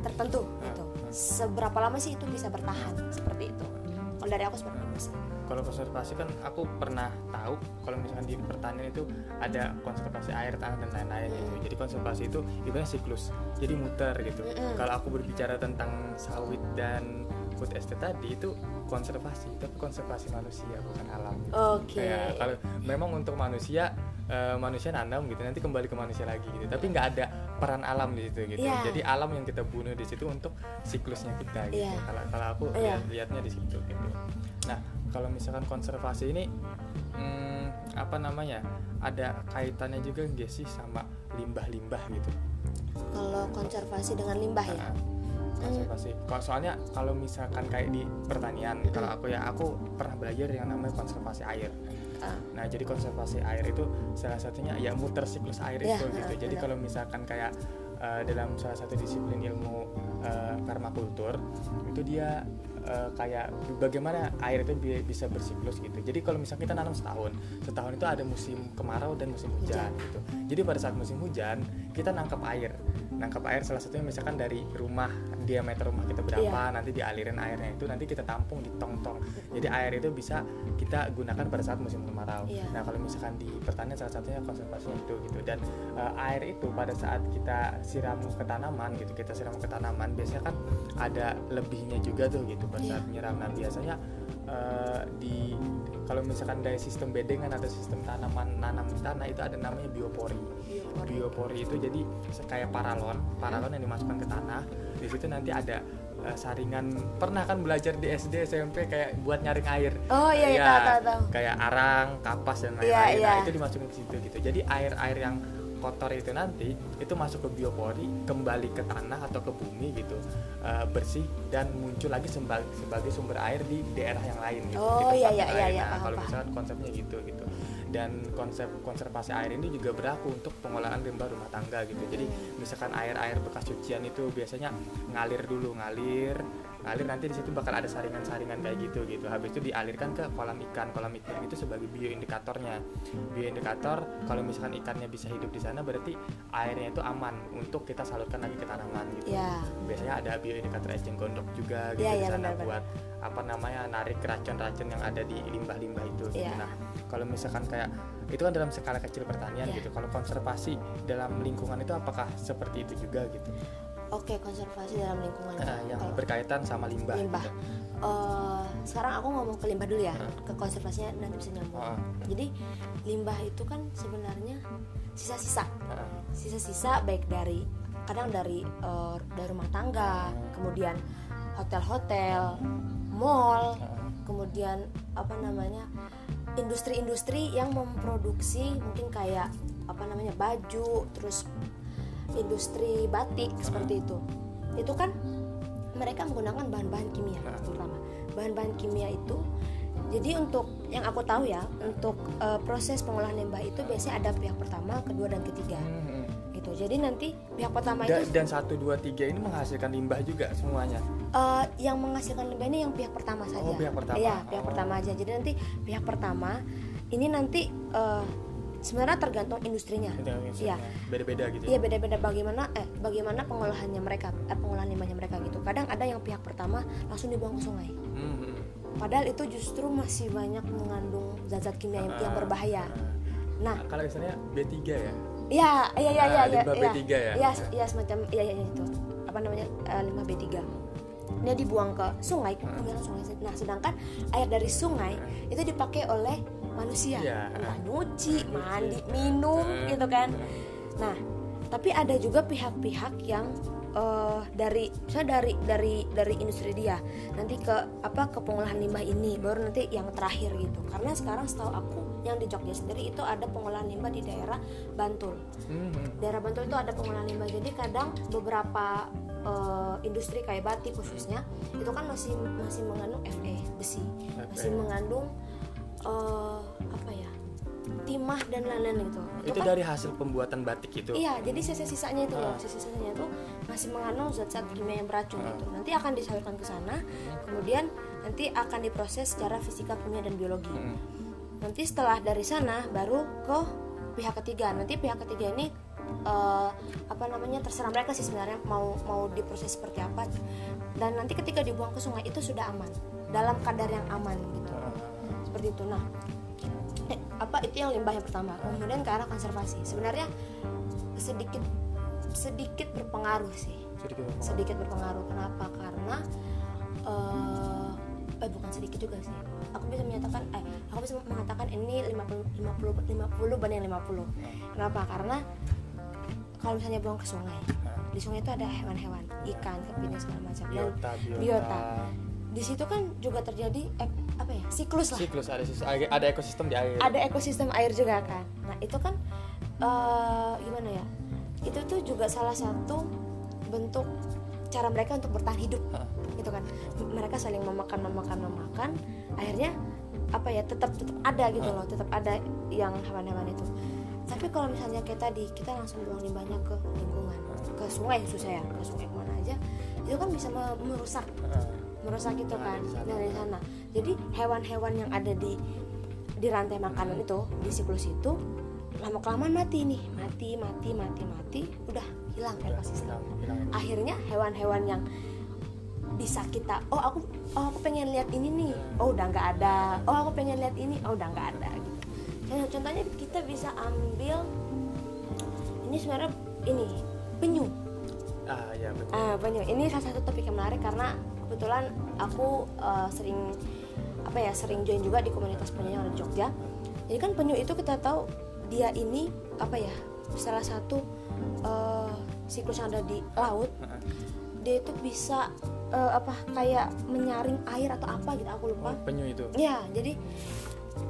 tertentu gitu. Seberapa lama sih itu bisa bertahan? Seperti itu. Kalau dari aku seperti itu kalau konservasi kan aku pernah tahu kalau misalkan di pertanian itu ada konservasi air tanah dan lain-lain gitu. Jadi konservasi itu ibaratnya siklus. Jadi muter gitu. Kalau aku berbicara tentang sawit dan food estate tadi itu konservasi tapi konservasi manusia bukan alam oke. Okay. kalau memang untuk manusia uh, manusia nanam gitu nanti kembali ke manusia lagi gitu. Tapi nggak ada peran alam di situ gitu. Yeah. jadi alam yang kita bunuh di situ untuk siklusnya kita gitu. Yeah. kalau kalau aku yeah. lihatnya di situ gitu. Nah kalau misalkan konservasi ini hmm, apa namanya ada kaitannya juga nggak sih sama limbah-limbah gitu? Kalau konservasi dengan limbah ya? Konservasi. Kalau- soalnya kalau misalkan kayak di pertanian kalau aku ya aku pernah belajar yang namanya konservasi air. Ah, Nah, jadi konservasi air itu salah satunya ya muter siklus air Ya, itu gitu. Jadi kalau misalkan kayak eh, dalam salah satu disiplin ilmu eh, permakultur itu dia eh, kayak bagaimana air itu bi- bisa bersiklus gitu. Jadi kalau misalnya kita nanam setahun, setahun itu ada musim kemarau dan musim hujan gitu. Jadi pada saat musim hujan kita nangkap air. Nangkap air salah satunya misalkan dari rumah diameter rumah kita berapa, Iya. nanti dialirin airnya itu nanti kita tampung di tong-tong. Jadi air itu bisa kita gunakan pada saat musim kemarau. Iya. Nah kalau misalkan di pertanian salah satunya konservasinya itu gitu dan eh, air itu pada saat kita siram ke tanaman gitu kita siram ke tanaman biasanya kan ada lebihnya juga tuh gitu pada Iya. saat menyiram. Nah biasanya eh, di kalau misalkan dari sistem bedengan atau sistem tanaman nanam tanah itu ada namanya biopori. biopori. Biopori itu jadi kayak paralon, paralon yang dimasukkan ke tanah. Di situ nanti ada eh, saringan. Pernah kan belajar di SD SMP kayak buat nyaring air. Oh iya, iya Iya, tahu tahu kayak arang, kapas dan Iya, lain-lain. Nah, iya. itu dimasukin ke situ gitu. Jadi air-air yang kotor itu nanti itu masuk ke biopori, kembali ke tanah atau ke bumi gitu, eh, bersih dan muncul lagi sebagai, sebagai sumber air di daerah yang lain gitu. Oh, di iya, tempat iya, yang iya, lain. iya, Nah, paham, kalau misalkan konsepnya gitu gitu. Dan konsep konservasi air ini juga berlaku untuk pengolahan limbah rumah tangga gitu. Jadi misalkan air-air bekas cucian itu biasanya ngalir dulu, ngalir ngalir nanti di situ bakal ada saringan-saringan kayak gitu gitu habis itu dialirkan ke kolam ikan kolam ikan itu sebagai bioindikatornya bioindikator kalau misalkan ikannya bisa hidup di sana berarti airnya itu aman untuk kita salurkan lagi ke tanaman gitu Ya. biasanya ada bioindikator eceng gondok juga gitu Iya, di iya, sana benar-benar. buat apa namanya narik racun-racun yang ada di limbah-limbah itu gitu. Iya. nah kalau misalkan kayak itu kan dalam skala kecil pertanian Iya. gitu kalau konservasi dalam lingkungan itu apakah seperti itu juga gitu Oke, konservasi dalam lingkungan. Nah, yang Kalau berkaitan sama limbah, limbah. gitu. Eh, sekarang aku ngomong ke limbah dulu ya, Hmm. ke konservasinya nanti bisa nyambung. Oh, Jadi limbah itu kan sebenarnya sisa-sisa, sisa-sisa baik dari kadang dari eh, dari rumah tangga, kemudian hotel-hotel, mall, kemudian apa namanya industri-industri yang memproduksi mungkin kayak apa namanya baju terus industri batik seperti itu. Itu kan mereka menggunakan bahan-bahan kimia Nah. terutama. Bahan-bahan kimia itu jadi untuk yang aku tahu ya untuk eh, proses pengolahan limbah itu biasanya ada pihak pertama kedua dan ketiga. Hmm, hmm. gitu. Jadi nanti pihak pertama Da- itu dan satu dua tiga ini menghasilkan limbah juga semuanya Eh, yang menghasilkan limbah ini yang pihak pertama saja. pihak pertama. Iya, pihak Oh. pertama aja. Jadi nanti pihak pertama ini nanti eh, sebenarnya tergantung industrinya. Iya. beda-beda gitu Iya beda-beda bagaimana eh bagaimana pengolahannya mereka, eh, pengolahan limbahnya mereka gitu. Kadang ada yang pihak pertama langsung dibuang ke sungai. Hmm. Padahal itu justru masih banyak mengandung zat-zat kimia yang, yang Ah, berbahaya. ah. Nah, kalau istilahnya B3 ya Iya, iya, iya, Ah, iya, iya, limbah iya. B3 ya? Iya, iya semacam iya, iya, iya, itu. Apa namanya? eh, limbah B3. Dia dibuang ke sungai, Ah. tinggal sungai. Nah, sedangkan air dari sungai itu dipakai oleh manusia. Iya. Entah nyuci, Nyuci. mandi, minum Ah, gitu kan. ah. Nah, tapi ada juga pihak-pihak yang eh, dari misalnya dari dari dari industri dia nanti ke apa ke pengolahan limbah ini baru nanti yang terakhir gitu. Karena sekarang setahu aku yang di Jogja sendiri itu ada pengolahan limbah di daerah Bantul. Hmm, daerah Bantul itu ada pengolahan limbah. Jadi kadang beberapa eh, industri kayak batik khususnya itu kan masih masih mengandung Fe besi. Masih Fe. mengandung eh, apa ya timah dan lain-lain gitu. Itu kan- dari hasil pembuatan batik itu? Iya, jadi sisa-sisanya itu loh, Ah. sisa-sisanya itu masih mengandung zat-zat kimia yang beracun gitu. Nanti akan disalurkan ke sana, kemudian nanti akan diproses secara fisika, kimia dan biologi. Hmm. Nanti setelah dari sana baru ke pihak ketiga. Nanti pihak ketiga ini eh, apa namanya terserah mereka sih sebenarnya mau mau diproses seperti apa. Dan nanti ketika dibuang ke sungai itu sudah aman, dalam kadar yang aman gitu. Ah, Seperti itu. Nah, eh, apa itu yang limbah yang pertama. Kemudian ke arah konservasi. Sebenarnya sedikit sedikit berpengaruh sih. Sedikit berpengaruh. sedikit berpengaruh. Kenapa? Karena eh eh bukan sedikit juga sih. Aku bisa menyatakan eh aku bisa mengatakan ini 50 50 50 banding 50 kenapa? Karena kalau misalnya buang ke sungai Nah, di sungai itu ada hewan-hewan ikan kepiting segala macam. Dan biota biota, biota. di situ kan juga terjadi eh, apa ya siklus lah. Siklus ada ada ekosistem di air. Ada ekosistem air juga kan. Nah itu kan eh, gimana ya itu tuh juga salah satu bentuk cara mereka untuk bertahan hidup gitu kan. Mereka saling memakan memakan memakan. Akhirnya apa ya tetap tetap ada gitu loh tetap ada yang hewan-hewan itu. Tapi kalau misalnya kayak tadi kita langsung buang limbahnya ke lingkungan ke sungai khususnya ya ke sungai ke mana aja itu kan bisa me- merusak. Merusak itu Nah, kan dari sana. dari sana. Jadi hewan-hewan yang ada di di rantai makanan itu di siklus itu lama kelamaan mati nih. Mati mati mati mati. Udah hilang ekosistem akhirnya hewan-hewan yang bisa kita oh aku oh aku pengen lihat ini nih. Oh udah nggak ada. Oh aku pengen lihat ini. Oh udah nggak ada gitu. Contoh- contohnya kita bisa ambil ini sebenarnya ini penyu. Ah ya betul. Ah, penyu. Ini salah satu topik yang menarik karena kebetulan aku eh, sering apa ya sering join juga di komunitas penyu yang ada di Jogja. Jadi kan penyu itu kita tahu dia ini apa ya salah satu eh, siklus yang ada di laut. Dia itu bisa eh, apa kayak menyaring air atau apa gitu aku lupa. Oh, penyu itu Ya, jadi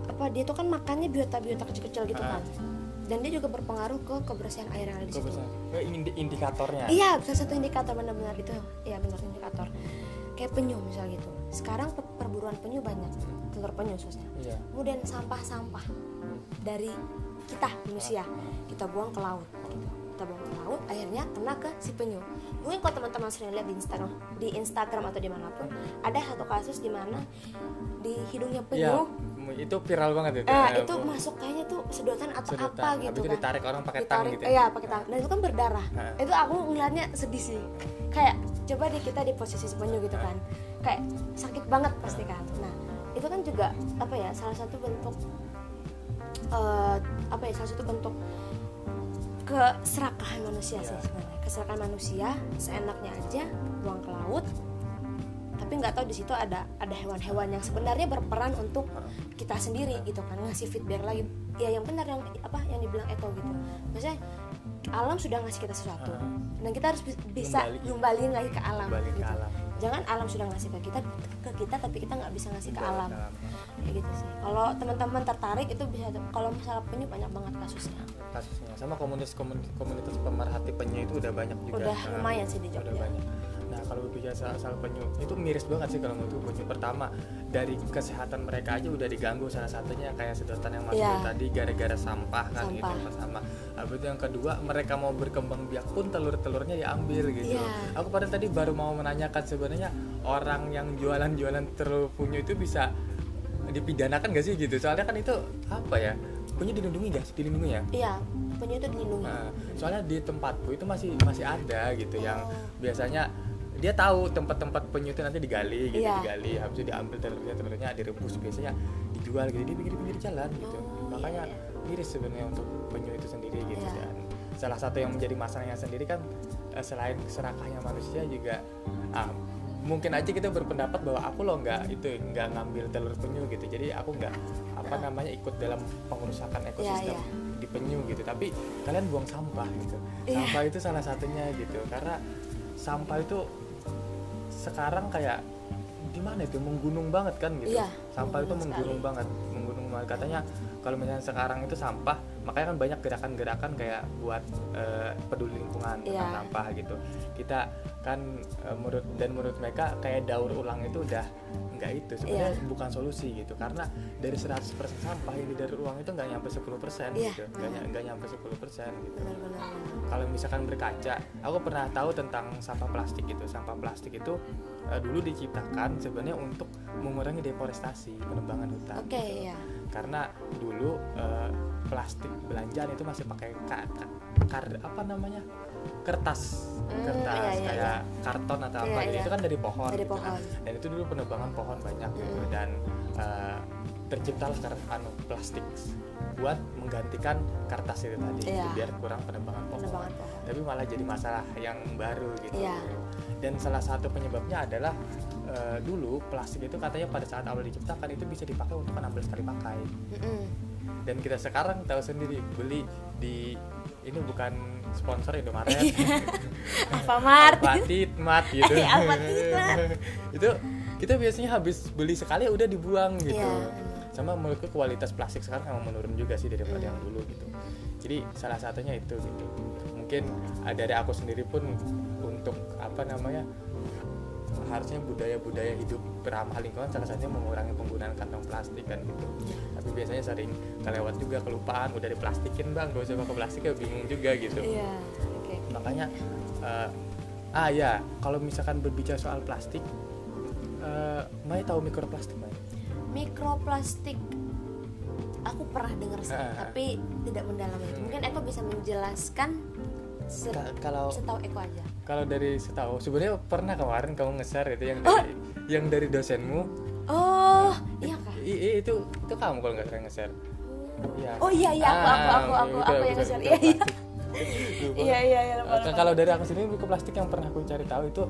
apa dia itu kan makannya biota-biota kecil-kecil gitu Ah. kan. Dan dia juga berpengaruh ke kebersihan air yang ada di situ. bisa? Eh, indi- indikatornya Iya, salah satu indikator benar-benar itu. Iya, benar indikator. Kayak penyu misal gitu. Sekarang per- perburuan penyu banyak, telur penyu khususnya. iya Kemudian sampah-sampah dari kita manusia kita buang ke laut. Gitu. Kita buang ke laut, akhirnya kena ke si penyu. Mungkin kalau teman-teman sering lihat di Instagram, di Instagram atau di mana pun, ada satu kasus di mana di hidungnya Iya, penyu, itu viral banget itu. eh, itu masuk kayaknya tuh sedotan atau sedotan. apa Habis gitu itu kan. ditarik orang pakai tang gitu. ya? iya pakai tang dan itu kan berdarah Heeh. itu aku ngeliatnya sedih sih kayak coba deh kita di posisi si penyu gitu kan kayak sakit banget pasti kan nah itu kan juga apa ya salah satu bentuk eh, apa ya salah satu bentuk keserakahan manusia sih Iya. sebenarnya keserakahan manusia seenaknya aja buang ke laut tapi nggak tahu di situ ada ada hewan-hewan yang sebenarnya berperan untuk kita sendiri gitu kan ngasih feedback lagi ya yang benar yang apa yang dibilang Eko gitu maksudnya alam sudah ngasih kita sesuatu dan kita harus bi- bisa Kembali. numbalin lagi ke alam Kembali ke gitu. alam. jangan alam sudah ngasih ke kita ke kita tapi kita nggak bisa ngasih ke alam ke alam. Kayak gitu sih. Kalau teman-teman tertarik itu bisa kalau misalnya penyu banyak banget kasusnya. Kasusnya. Sama komunitas komunitas, komunitas pemerhati penyu itu udah banyak juga. Udah Nah, lumayan sih di udah Jogja. banyak. Nah kalau bicara soal, soal penyu itu miris banget sih kalau menurut penyu. Pertama dari kesehatan mereka aja udah diganggu. Salah satunya kayak sedotan yang masuk Iya. tadi gara-gara sampah kan gitu Sampah. pertama habis itu yang kedua mereka mau berkembang biak pun telur-telurnya diambil gitu. Iya. aku pada tadi baru mau menanyakan sebenarnya orang yang jualan-jualan telur penyu itu bisa dipidanakan gak sih gitu? Soalnya kan itu apa ya? Penyu dilindungi gak sih? Dilindungi ya? Iya penyu itu dilindungi. Nah, soalnya di tempatku itu masih masih ada gitu yang Oh. biasanya dia tahu tempat-tempat penyu itu nanti digali gitu Iya. digali habis itu diambil telurnya telurnya direbus biasanya dijual gitu di pinggir-pinggir jalan gitu. Oh, makanya iya, miris sebenarnya untuk penyu itu sendiri gitu Iya. dan salah satu yang menjadi masalahnya sendiri kan eh, selain serakahnya manusia juga ah, mungkin aja kita berpendapat bahwa aku loh nggak itu nggak ngambil telur penyu gitu. Jadi aku nggak apa namanya ikut dalam pengerusakan ekosistem iya. di penyu gitu. Tapi kalian buang sampah gitu. Iya. sampah itu salah satunya gitu. Karena sampah itu sekarang kayak di mana itu? Menggunung banget kan gitu. Iya, sampah itu menggunung menggunung sekali. banget menggunung banget. Katanya kalau misalnya sekarang itu sampah makanya kan banyak gerakan-gerakan kayak buat eh, peduli lingkungan tentang Iya. sampah gitu kita kan eh, menurut dan menurut mereka kayak daur ulang itu udah nggak itu. Sebenarnya Iya. bukan solusi gitu. Karena dari 100% sampah yang didaur ulang itu nggak nyampe 10% Iya, gitu. Nggak ny- nggak nyampe 10% gitu. Kalau misalkan berkaca aku pernah tahu tentang sampah plastik itu sampah plastik itu eh, dulu diciptakan sebenarnya untuk mengurangi deforestasi penebangan hutan oke gitu. ya karena dulu eh, plastik belanjaan itu masih pakai ka- ka- kar- apa namanya kertas Hmm, kertas iya, iya, kayak karton atau apa Iya, gitu iya. itu kan dari pohon Dari gitu kan. pohon. dan itu dulu penebangan pohon banyak gitu Mm. dan eh, terciptalah sekarang anu plastik buat menggantikan kertas itu tadi gitu, Iya. biar kurang penebangan pohon penebangan pohon tapi malah jadi masalah yang baru gitu Iya. dan salah satu penyebabnya adalah eh, dulu plastik itu katanya pada saat awal diciptakan itu bisa dipakai untuk 16 kali pakai Mm-mm. dan kita sekarang tahu sendiri beli di ini bukan sponsor Indomaret Alfamart Titmat gitu Alfamart Titmat. itu kita biasanya habis beli sekali udah dibuang gitu Iya. sama menurutku kualitas plastik sekarang emang menurun juga sih daripada Hmm. yang dulu gitu jadi salah satunya itu gitu mungkin dari aku sendiri pun untuk apa namanya harusnya budaya-budaya hidup beramah lingkungan salah satunya mengurangi penggunaan kantong plastik kan gitu tapi biasanya sering kelewat juga kelupaan udah diplastikin bang gak usah pakai plastik ya bingung juga gitu iya oke makanya uh, ah ya kalau misalkan berbicara soal plastik uh, Mai tahu mikroplastik Mai mikroplastik aku pernah dengar sih ah. tapi tidak mendalam Hmm. mungkin Eko bisa menjelaskan se Ka- kalau setahu Eko aja kalau dari setahu sebenarnya pernah kemarin kamu nge-share itu yang Oh. Yang dari dosenmu oh iya kah I- i- itu itu kamu kalau nggak salah nge-share Iya. oh iya iya aku aku aku Ah, aku udah, aku yang udah, ngejar udah, iya iya plastik. Iya iya iya kalau dari aku sendiri mikroplastik yang pernah aku cari tahu itu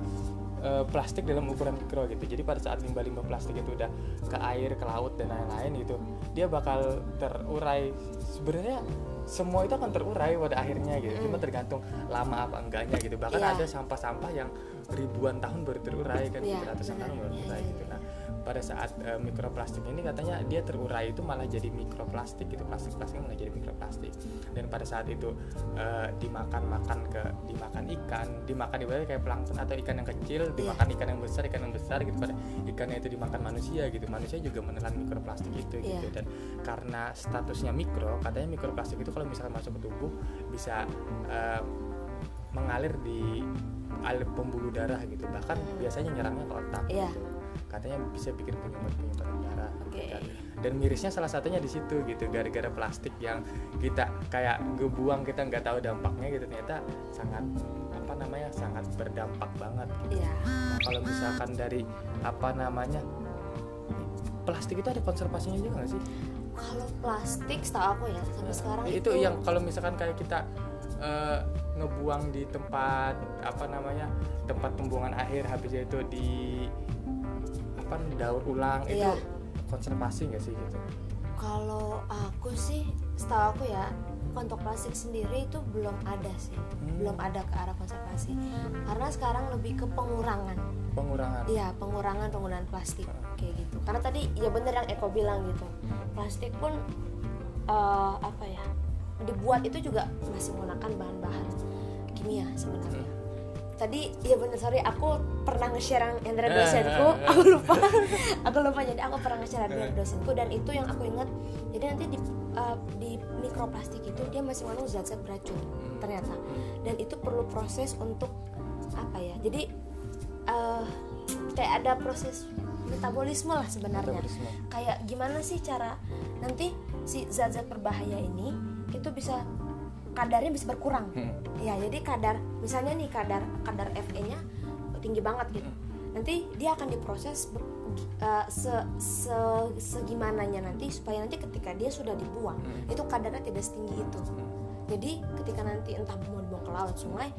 eh, plastik dalam ukuran mikro gitu. Jadi pada saat limbah-limbah plastik itu udah ke air, ke laut dan lain-lain gitu, dia bakal terurai. Sebenarnya semua itu akan terurai pada akhirnya gitu. Cuma tergantung lama apa enggaknya gitu. Bahkan Iya. ada sampah-sampah yang ribuan tahun baru terurai kan, gitu, ratusan tahun baru terurai gitu. Nah, pada saat eh, mikroplastik ini katanya dia terurai itu malah jadi mikroplastik gitu plastik-plastik malah jadi mikroplastik dan pada saat itu eh, dimakan makan ke dimakan ikan dimakan ibaratnya kayak plankton atau ikan yang kecil Iya. dimakan ikan yang besar ikan yang besar gitu pada ikannya itu dimakan manusia gitu manusia juga menelan mikroplastik itu gitu Iya. dan karena statusnya mikro katanya mikroplastik itu kalau misalkan masuk ke tubuh bisa eh, mengalir di alir pembuluh darah gitu bahkan Hmm. biasanya nyerangnya ke otak gitu katanya bisa bikin penyumbat penyumbatan darah gitu Oke. kan. dan mirisnya salah satunya di situ gitu gara-gara plastik yang kita kayak ngebuang kita nggak tahu dampaknya gitu ternyata sangat apa namanya sangat berdampak banget gitu. iya Nah, kalau misalkan dari apa namanya plastik itu ada konservasinya juga nggak sih kalau plastik setahu aku ya sampai sekarang itu, itu, yang kalau misalkan kayak kita eh, ngebuang di tempat apa namanya tempat pembuangan akhir habis itu di apa daur ulang itu Iya. konservasi nggak sih gitu? Kalau aku sih setahu aku ya kantong plastik sendiri itu belum ada sih. Hmm. belum ada ke arah konservasi. Karena sekarang lebih ke pengurangan. Pengurangan. Iya pengurangan penggunaan plastik kayak gitu. Karena tadi ya bener yang Eko bilang gitu. Plastik pun eh, apa ya dibuat itu juga masih menggunakan bahan-bahan kimia sebenarnya. Tadi ya bener sorry aku pernah nge-share yang dari dosenku. aku lupa. Aku lupa jadi aku pernah nge-share dari dosenku dan itu yang aku ingat jadi nanti di eh, di mikroplastik itu dia masih mengandung zat-zat beracun ternyata. Dan itu perlu proses untuk apa ya jadi eh, kayak ada proses metabolisme lah sebenarnya. Metabolisme. kayak gimana sih cara nanti si zat-zat berbahaya ini itu bisa kadarnya bisa berkurang. Hmm. ya jadi kadar misalnya nih kadar kadar Fe-nya tinggi banget gitu. Nanti dia akan diproses eh, se, se segimananya nanti supaya nanti ketika dia sudah dibuang Hmm. itu kadarnya tidak setinggi itu. Jadi ketika nanti entah mau dibuang ke laut sungai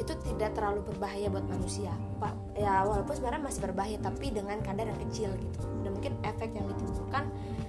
itu tidak terlalu berbahaya buat manusia. Pak ya walaupun sebenarnya masih berbahaya tapi dengan kadar yang kecil gitu. Dan mungkin efek yang ditimbulkan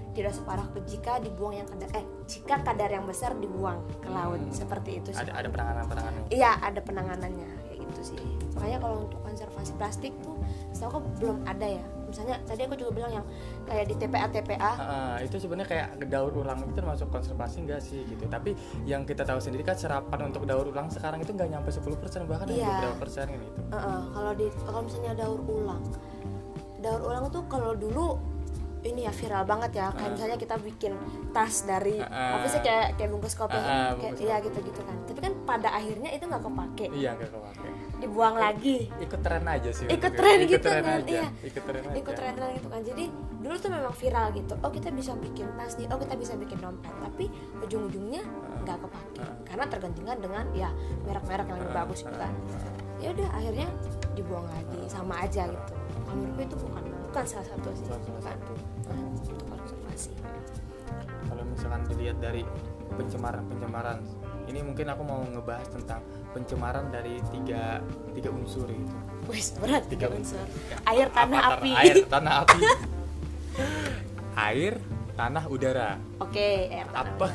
tidak separah jika dibuang yang kadar eh jika kadar yang besar dibuang ke laut. Hmm. seperti itu sih. Ada ada penanganan penanganan iya ada penanganannya kayak gitu sih. Makanya kalau untuk konservasi plastik tuh setahu aku belum ada ya. Misalnya tadi aku juga bilang yang kayak di TPA TPA Ah, itu sebenarnya kayak daur ulang itu termasuk konservasi enggak sih gitu. Tapi yang kita tahu sendiri kan serapan untuk daur ulang sekarang itu nggak nyampe 10% bahkan hanya Iya. beberapa persen kan itu Eh, eh, kalau di kalau misalnya daur ulang. Daur ulang tuh kalau dulu ini ya viral banget ya kayak Ah. misalnya kita bikin tas dari Ah, apa sih kayak kayak bungkus kopi ah, kayak iya gitu gitu kan. Tapi kan pada akhirnya itu nggak kepake. Iya nggak kepake. Dibuang lagi. ikut tren aja sih Ikut tren ikut gitu tren kan, aja. iya. ikut tren aja. Ikut tren gitu kan. Jadi dulu tuh memang viral gitu. Oh kita bisa bikin tas nih. Oh kita bisa bikin dompet. Tapi ujung-ujungnya nggak kepake. Ah. karena tergantikan dengan ya merek-merek yang lebih bagus gitu kan. Ya udah akhirnya dibuang lagi. Sama aja gitu. Menurutku itu bukan bukan salah satu sih Bukan salah bukan. satu. Untuk konservasi. Kalau misalkan dilihat dari pencemaran pencemaran ini mungkin aku mau ngebahas tentang pencemaran dari tiga tiga unsur gitu wes berat tiga unsur. Ya, air tanah apa- api. Air tanah api. Air tanah udara oke air tanah apa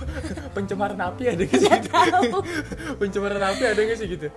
pencemaran api ada nggak sih gitu? pencemaran api ada nggak sih gitu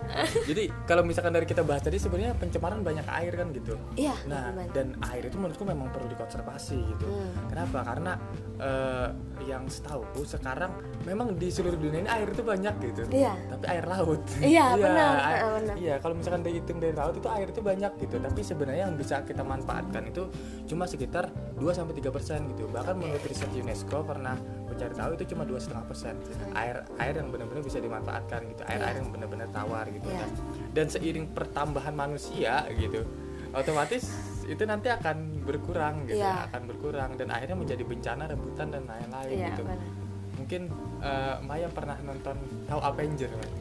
jadi kalau misalkan dari kita bahas tadi sebenarnya pencemaran banyak air kan gitu Iya, nah benar. dan air itu menurutku memang perlu dikonservasi gitu Hmm. kenapa karena eh, yang setahu sekarang memang di seluruh dunia ini air itu banyak gitu Iya. tapi air laut Iya, benar. air- benar. iya kalau misalkan dihitung dari laut itu air itu banyak gitu tapi sebenarnya yang bisa kita manfaatkan itu cuma sekitar 2 sampai tiga persen gitu bahkan menurut riset UNESCO pernah mencari tahu itu cuma dua setengah persen air air yang benar-benar bisa dimanfaatkan gitu air air yang benar-benar tawar gitu Iya. dan, dan seiring pertambahan manusia gitu otomatis itu nanti akan berkurang gitu Iya. akan berkurang dan akhirnya menjadi bencana rebutan dan lain-lain Iya, gitu benar. mungkin eh, Maya pernah nonton tahu Avenger kan?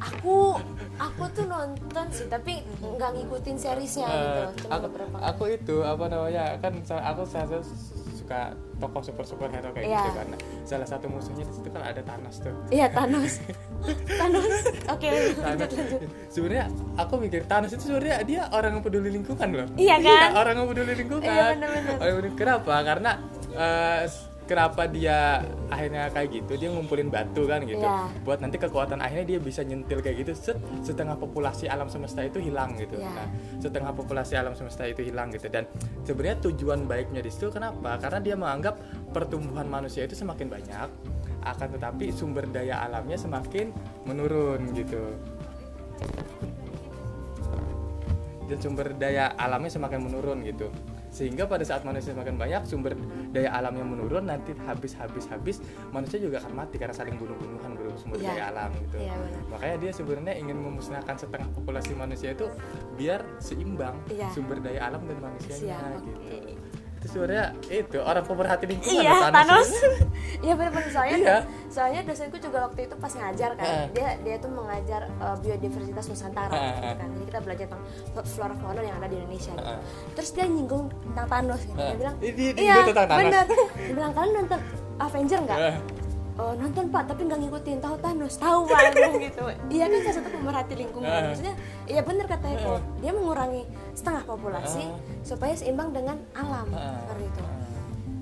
Aku aku tuh nonton sih tapi nggak ngikutin seriesnya gitu. Eh, Cuma aku, beberapa aku itu apa namanya kan aku salah satu suka tokoh super super hero kayak Iya. gitu kan Nah, salah satu musuhnya di situ kan ada Thanos tuh Iya Thanos. Thanos. Oke, lanjut Thanos lanjut. sebenarnya aku mikir Thanos itu sebenarnya dia orang yang peduli lingkungan loh Iya kan? orang yang peduli lingkungan Iya, yang peduli- kenapa karena eh, kenapa dia akhirnya kayak gitu? Dia ngumpulin batu kan gitu. Iya. buat nanti kekuatan akhirnya dia bisa nyentil kayak gitu set setengah populasi alam semesta itu hilang gitu. Iya. Nah, setengah populasi alam semesta itu hilang gitu. Dan sebenarnya tujuan baiknya di situ kenapa? Karena dia menganggap pertumbuhan manusia itu semakin banyak akan tetapi sumber daya alamnya semakin menurun gitu. Dan sumber daya alamnya semakin menurun gitu sehingga pada saat manusia semakin banyak sumber daya alamnya menurun nanti habis habis habis manusia juga akan mati karena saling bunuh bunuhan bro sumber Iya. daya alam gitu Iya, benar. makanya dia sebenarnya ingin memusnahkan setengah populasi manusia itu biar seimbang Iya. sumber daya alam dan manusianya Siap, gitu. Itu sebenarnya itu orang pemerhati lingkungan Iya, Thanos. Iya benar-benar soalnya Iya. soalnya dosenku juga waktu itu pas ngajar kan. Heeh. Dia dia tuh mengajar uh, biodiversitas Nusantara gitu kan. Jadi kita belajar tentang flora fauna yang ada di Indonesia gitu. Heeh. Terus dia nyinggung tentang Thanos gitu. Dia bilang, "Iya, nyinggung tentang Thanos." benar." Dia bilang, "Kalian nonton Avenger nggak?" Heeh. Oh, nonton Pak, tapi nggak ngikutin tahu Thanos. Tahu Pak gitu. Iya kan salah satu pemerhati lingkungan. Maksudnya iya benar kata Eko. Dia mengurangi setengah populasi Heeh. supaya seimbang dengan alam Heeh. seperti itu.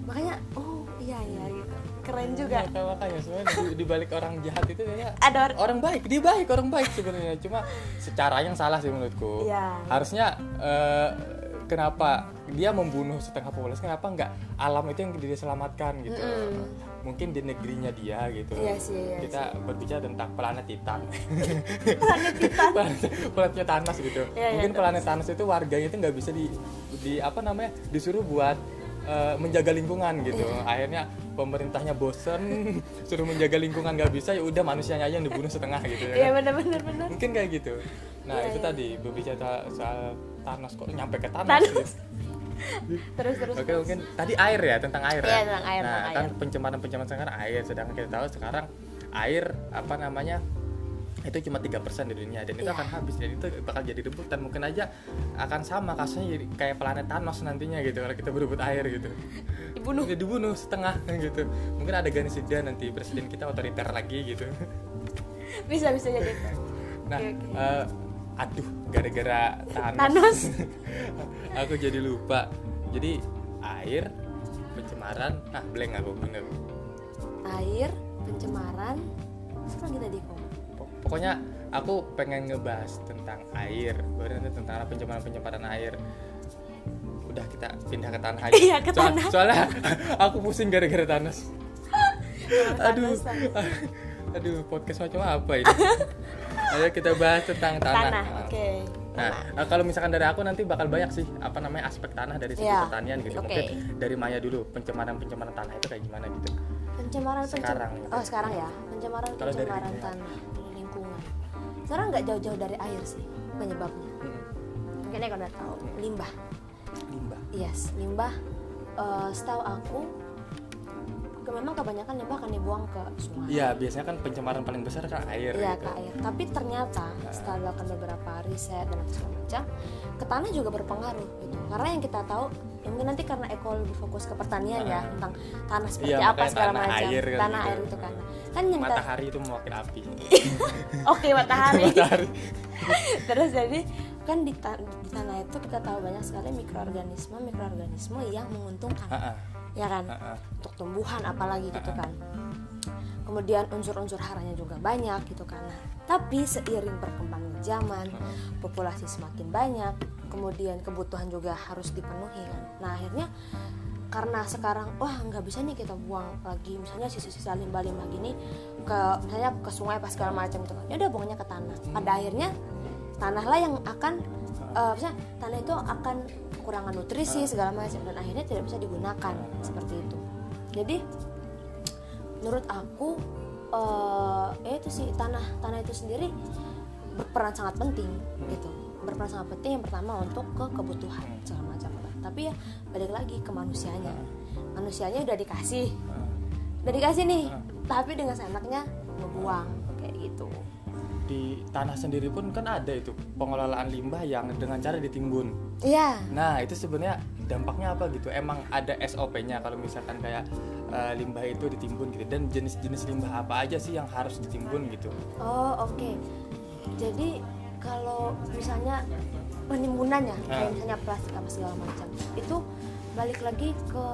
Makanya oh iya iya gitu. Keren juga. Maka- makanya sebenarnya di, di balik orang jahat itu ya ada or- orang baik dia baik orang baik sebenarnya. Cuma secara yang salah sih menurutku. Iya. harusnya eh, kenapa dia membunuh setengah populasi kenapa nggak alam itu yang dia selamatkan gitu mungkin di negerinya dia gitu Iya sih, iya kita berbicara tentang planet Titan planet Titan planet planetnya Thanos gitu Iya, iya, mungkin planet Thanos itu warganya itu nggak bisa di di apa namanya disuruh buat eh, menjaga lingkungan gitu Iya. akhirnya pemerintahnya bosen suruh menjaga lingkungan nggak bisa ya udah manusianya aja yang dibunuh setengah gitu ya iya kan? benar benar benar mungkin kayak gitu nah Iya, itu iya. tadi berbicara soal Thanos kok nyampe ke Thanos, Thanos. gitu. terus terus Oke mungkin tadi air ya tentang air Iya, ya. tentang air, Nah tentang kan air. pencemaran pencemaran sekarang air, sedangkan kita tahu sekarang air apa namanya itu cuma tiga persen di dunia dan itu Iya. akan habis dan itu bakal jadi rebutan mungkin aja akan sama kasusnya jadi kayak planet Thanos nantinya gitu kalau kita berebut air gitu dibunuh Dia dibunuh setengah gitu mungkin ada genosida nanti presiden kita otoriter lagi gitu bisa bisa jadi nah Oke, oke. eh, aduh gara-gara Thanos, Thanos. aku jadi lupa. Jadi air pencemaran. Ah blank aku bener air pencemaran. Apa lagi tadi kok? Pok- pokoknya aku pengen ngebahas tentang air. Baru nanti tentang pencemaran pencemaran air. Udah kita pindah ke tanah aja. Iya, ke Soal- tanah. soalnya aku pusing gara-gara Thanos. Aduh. Aduh podcast macam apa ini ayo kita bahas tentang tanah, tanah oke Nah, eh, kalau misalkan dari aku nanti bakal banyak sih apa namanya aspek tanah dari segi Iya. pertanian gitu. Oke. Mungkin dari Maya dulu pencemaran-pencemaran tanah itu kayak gimana gitu. pencemaran pencem- Sekarang gitu. oh sekarang ya pencemaran Kalau pencemaran tanah dari lingkungan sekarang nggak jauh-jauh dari air sih penyebabnya Mm-mm. mungkin ya udah tahu limbah Limbah. yes limbah eh, setahu aku memang kebanyakan limbah akan dibuang ke sungai Iya, biasanya kan pencemaran paling besar kan air Iya gitu. ke air. Tapi ternyata setelah dilakukan beberapa riset dan segala macam, ke tanah juga berpengaruh gitu. Karena yang kita tahu, ya mungkin nanti karena Eko lebih fokus ke pertanian ya tentang tanah seperti Iya, apa segala tanah, macam, air kan tanah gitu. air itu kan. Kan yang kita, Matahari itu mewakili api. oke matahari. Matahari. Terus jadi kan di, ta- di tanah itu kita tahu banyak sekali mikroorganisme mikroorganisme yang menguntungkan, Heeh. Ya kan? Heeh. Untuk tumbuhan apalagi gitu kan. kemudian unsur-unsur haranya juga banyak gitu kan nah, tapi seiring perkembangan zaman populasi semakin banyak kemudian kebutuhan juga harus dipenuhi kan nah akhirnya karena sekarang wah nggak bisa nih kita buang lagi misalnya sisa-sisa limbah-limbah gini ke misalnya ke sungai pas segala macam gitu kan ya udah buangnya ke tanah pada akhirnya tanahlah yang akan uh, misalnya tanah itu akan kekurangan nutrisi segala macam dan akhirnya tidak bisa digunakan seperti itu. Jadi menurut aku uh, ya itu sih tanah tanah itu sendiri berperan sangat penting gitu. Berperan sangat penting yang pertama untuk ke kebutuhan segala macam. Tapi ya balik lagi ke manusianya. Manusianya udah dikasih. Udah dikasih nih tapi dengan seenaknya ngebuang di tanah sendiri pun kan ada itu pengelolaan limbah yang dengan cara ditimbun. Iya. Nah itu sebenarnya dampaknya apa gitu? Emang ada SOP-nya kalau misalkan kayak uh, limbah itu ditimbun gitu dan jenis-jenis limbah apa aja sih yang harus ditimbun gitu? Oh oke. Okay. Jadi kalau misalnya penimbunannya nah. kayak misalnya plastik apa segala macam itu balik lagi ke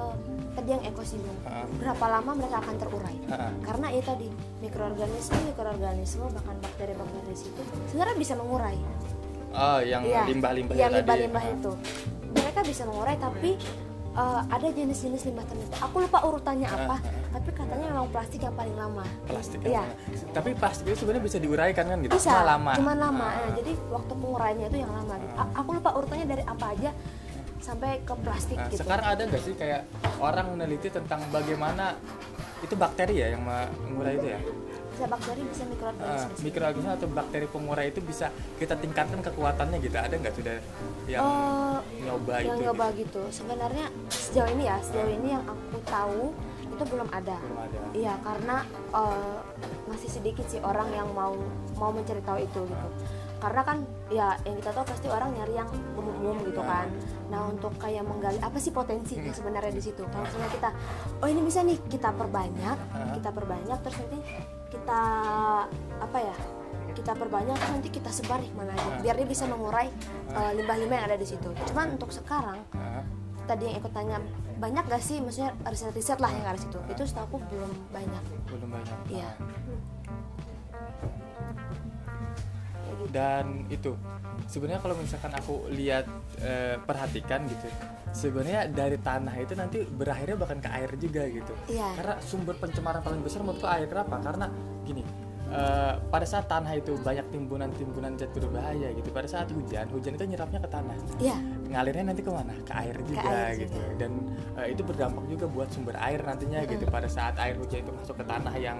tadi yang ekosistem. Uh. berapa lama mereka akan terurai? Uh. karena itu tadi mikroorganisme mikroorganisme bahkan bakteri-bakteri di situ sebenarnya bisa mengurai. Oh yang iya, limbah-limbah yang limbah-limbah itu. Mereka bisa mengurai tapi uh, ada jenis-jenis limbah tertentu. Aku lupa urutannya apa tapi katanya memang plastik yang paling lama. Plastik ya tapi plastik itu sebenarnya bisa diuraikan kan gitu? Bisa, cuma lama. cuma lama. Nah, jadi waktu penguraiannya itu yang lama. Gitu. aku lupa urutannya dari apa aja sampai ke plastik nah, gitu. sekarang ada nggak sih kayak orang meneliti tentang bagaimana itu bakteri ya yang mengurai itu ya bisa bakteri bisa mikroorganisme uh, mikroorganisme atau bakteri pengurai itu bisa kita tingkatkan kekuatannya gitu ada nggak sudah yang uh, nyoba yang itu nyoba gitu. gitu sebenarnya sejauh ini ya sejauh ini yang aku tahu itu belum ada. Iya, karena uh, masih sedikit sih orang yang mau mau mencari tahu itu gitu. Karena kan ya yang kita tahu pasti orang nyari yang umum-umum gitu iya. kan. Nah, untuk kayak menggali apa sih potensinya hmm. sebenarnya di situ. Kalau misalnya kita oh ini bisa nih kita perbanyak, kita perbanyak terus nanti kita apa ya? kita perbanyak terus nanti kita sebar nih mana aja biar dia bisa mengurai eh, limbah-limbah uh, yang ada di situ. Cuman untuk sekarang tadi yang ikut tanya banyak gak sih maksudnya riset-riset lah yang ada situ itu setahu aku belum banyak belum banyak iya dan itu. Sebenarnya kalau misalkan aku lihat e, perhatikan gitu sebenarnya dari tanah itu nanti berakhirnya bahkan ke air juga gitu. Iya. karena sumber pencemaran paling besar menurutku air. Kenapa? Karena gini uh, pada saat tanah itu banyak timbunan-timbunan zat berbahaya gitu pada saat hujan hujan itu nyerapnya ke tanah. Yeah. ngalirnya nanti ke mana ke air juga ke air gitu. juga. dan uh, itu berdampak juga buat sumber air nantinya mm gitu pada saat air hujan itu masuk ke tanah yang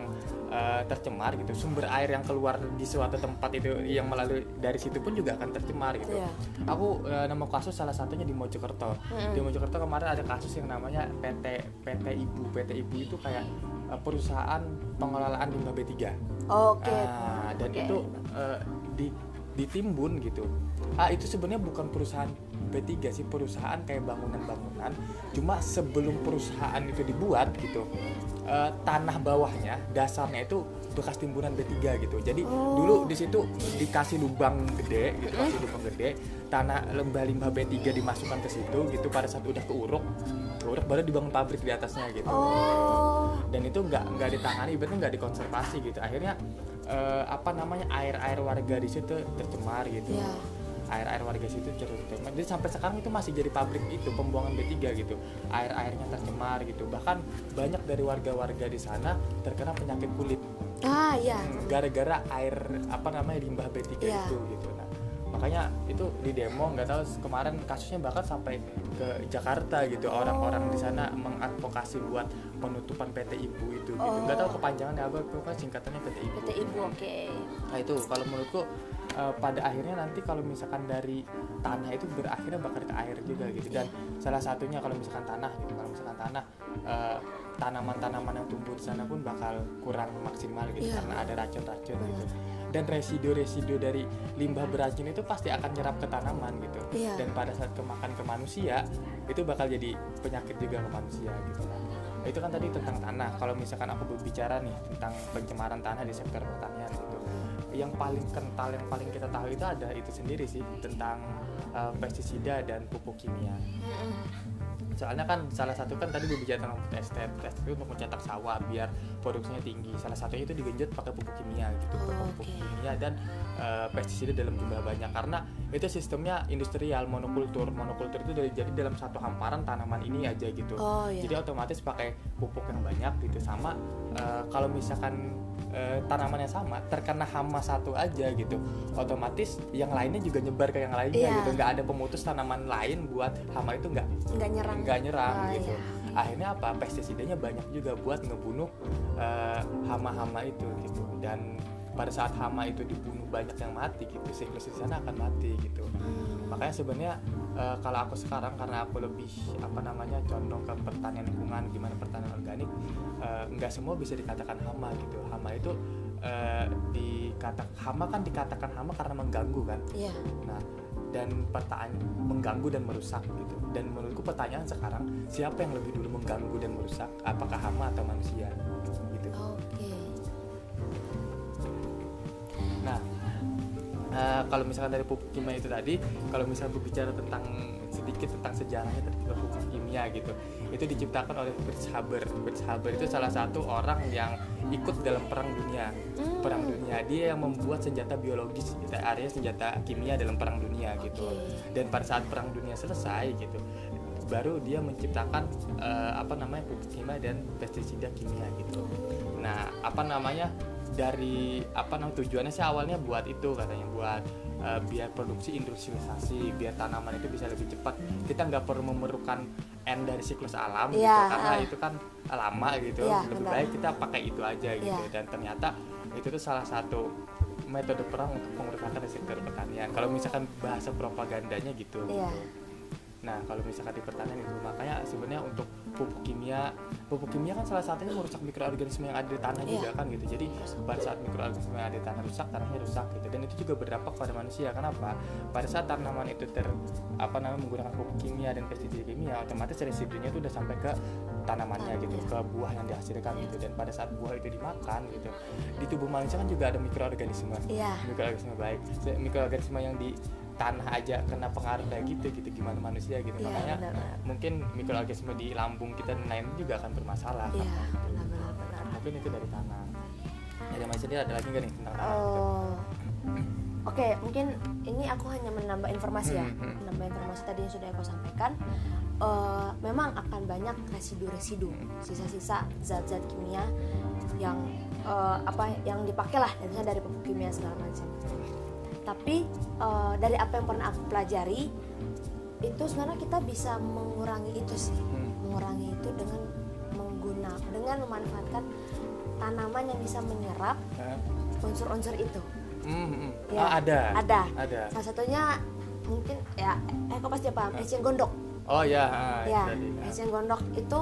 uh, tercemar gitu sumber air yang keluar di suatu tempat itu yang melalui dari situ pun juga akan tercemar gitu yeah. aku uh, nemu kasus salah satunya di Mojokerto mm -hmm. di Mojokerto kemarin ada kasus yang namanya PT PT Ibu PT Ibu itu kayak uh, perusahaan pengelolaan limbah B3 Oke. Okay. Uh, dan okay. itu uh, di ditimbun gitu. Ah itu sebenarnya bukan perusahaan B3 sih perusahaan kayak bangunan-bangunan. Cuma sebelum perusahaan itu dibuat gitu, uh, tanah bawahnya dasarnya itu bekas timbunan B3 gitu. Jadi oh. dulu di situ dikasih lubang gede gitu, kasih lubang gede, tanah lembah limbah B3 dimasukkan ke situ gitu pada saat udah keuruk keuruk baru dibangun pabrik di atasnya gitu oh. dan itu nggak nggak ditangani ibaratnya nggak dikonservasi gitu akhirnya uh, apa namanya air air warga di situ tercemar gitu yeah. Air air warga situ tercemar jadi sampai sekarang itu masih jadi pabrik itu pembuangan B3 gitu. Air airnya tercemar gitu. Bahkan banyak dari warga-warga di sana terkena penyakit kulit. Ah ya gara-gara air apa namanya limbah B3 yeah. itu gitu. Nah makanya itu di demo nggak tahu kemarin kasusnya bahkan sampai ke Jakarta gitu. Orang-orang di sana mengadvokasi buat penutupan PT Ibu itu gitu. Oh. nggak tahu kepanjangannya apa pokoknya singkatannya PT Ibu. PT Ibu oke. Okay. nah itu kalau menurutku uh, pada akhirnya nanti kalau misalkan dari tanah itu berakhirnya bakal ke air juga gitu. Dan salah satunya kalau misalkan tanah gitu kalau misalkan tanah uh, tanaman-tanaman yang tumbuh di sana pun bakal kurang maksimal gitu yeah. karena ada racun-racun gitu. Dan residu-residu dari limbah beracun itu pasti akan nyerap ke tanaman gitu. Yeah. dan pada saat kemakan ke manusia itu bakal jadi penyakit juga ke manusia gitu. Nah, itu kan tadi tentang tanah. Kalau misalkan aku berbicara nih tentang pencemaran tanah di sektor pertanian gitu yang paling kental yang paling kita tahu itu ada itu sendiri sih tentang uh, pestisida dan pupuk kimia soalnya kan salah satu kan tadi berbicara tentang food estate food estate itu untuk mencetak sawah biar produksinya tinggi salah satunya itu digenjot pakai pupuk kimia gitu Oh, pupuk oke. kimia dan eh, pestisida dalam jumlah banyak karena itu sistemnya industrial monokultur monokultur itu dari jadi dalam satu hamparan tanaman ini aja gitu Oh iya. jadi otomatis pakai pupuk yang banyak gitu sama eh, kalau misalkan eh, tanamannya sama terkena hama satu aja gitu otomatis yang lainnya juga nyebar ke yang lainnya Iya. gitu nggak ada pemutus tanaman lain buat hama itu nggak nggak nyerang. Nggak nyerang Oh, gitu. iya. akhirnya apa? Pestisidanya banyak juga buat ngebunuh eh, hama-hama itu gitu. Dan pada saat hama itu dibunuh banyak yang mati gitu siklus di sana akan mati gitu. Hmm. makanya sebenarnya eh, kalau aku sekarang karena aku lebih apa namanya condong ke pertanian lingkungan gimana pertanian organik eh, nggak semua bisa dikatakan hama gitu. Hama itu dikata hama kan dikatakan hama karena mengganggu kan? Iya. nah dan pertanyaan mengganggu dan merusak gitu dan menurutku pertanyaan sekarang siapa yang lebih dulu mengganggu dan merusak? Apakah hama atau manusia? Gitu. Oke. Nah, eh, kalau misalkan dari pupuk kimia itu tadi, kalau misalnya berbicara tentang sedikit tentang sejarahnya terhadap pupuk kimia gitu, itu diciptakan oleh Fritz Haber. Fritz Haber itu salah satu orang yang ikut dalam perang dunia. Hmm. Perang dunia dia yang membuat senjata biologis, gitu, artinya senjata kimia dalam perang dunia gitu. Dan pada saat perang dunia selesai gitu, baru dia menciptakan eh, apa namanya pupuk kimia dan pestisida kimia gitu. Nah, apa namanya dari apa namanya tujuannya sih awalnya buat itu katanya buat eh, biar produksi industrialisasi, biar tanaman itu bisa lebih cepat. Kita nggak perlu memerlukan end dari siklus alam gitu Iya, karena ah. itu kan lama gitu. Iya, lebih benar. baik kita pakai itu aja gitu. Iya. Dan ternyata itu tuh salah satu metode perang untuk dari sektor pertanian. Kalau misalkan bahasa propagandanya gitu. Iya. Nah, kalau misalkan di pertanian itu makanya sebenarnya untuk pupuk kimia, pupuk kimia kan salah satunya merusak mikroorganisme yang ada di tanah Iya. juga kan gitu. Jadi pada saat mikroorganisme yang ada di tanah rusak, tanahnya rusak gitu. Dan itu juga berdampak pada manusia. Kenapa? Pada saat tanaman itu ter apa namanya menggunakan pupuk kimia dan pestisida kimia, otomatis residunya itu udah sampai ke tanamannya gitu, Iya. ke buah yang dihasilkan gitu. Dan pada saat buah itu dimakan gitu, di tubuh manusia kan juga ada mikroorganisme Iya. mikroorganisme baik mikroorganisme yang di tanah aja kena pengaruh kayak gitu gitu gimana manusia gitu Iya, makanya benar-benar. mungkin mikroorganisme di lambung kita dan lain juga akan bermasalah Iya, benar-benar benar. mungkin itu dari tanah dari Mas sendiri ada lagi nggak nih tentang tanah Oh. Oke, mungkin ini aku hanya menambah informasi ya, Hmm, hmm. menambah informasi tadi yang sudah aku sampaikan. Eh, memang akan banyak residu-residu, sisa-sisa zat-zat kimia yang eh, apa yang dipakai lah, misalnya dari pupuk kimia segala macam. Tapi eh, dari apa yang pernah aku pelajari, itu sebenarnya kita bisa mengurangi itu sih, Hmm. mengurangi itu dengan menggunakan, dengan memanfaatkan tanaman yang bisa menyerap unsur-unsur itu. Hmm, hmm. Ya, Ah, ada ada. ada Salah satunya mungkin ya eh kok pasti paham eceng gondok. oh ya ah, Ya, tadi. Ah. eceng gondok itu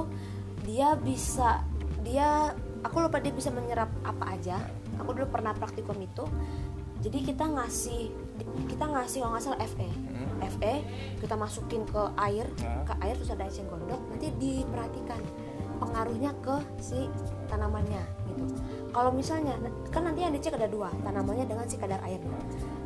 dia bisa dia aku lupa dia bisa menyerap apa aja. Aku dulu pernah praktikum itu. Jadi kita ngasih kita ngasih kalau nggak salah FE. Hmm. FE kita masukin ke air, Ah. ke air terus ada eceng gondok, nanti diperhatikan pengaruhnya ke si tanamannya gitu. Kalau misalnya kan nanti yang dicek ada dua, tanamannya dengan si kadar airnya.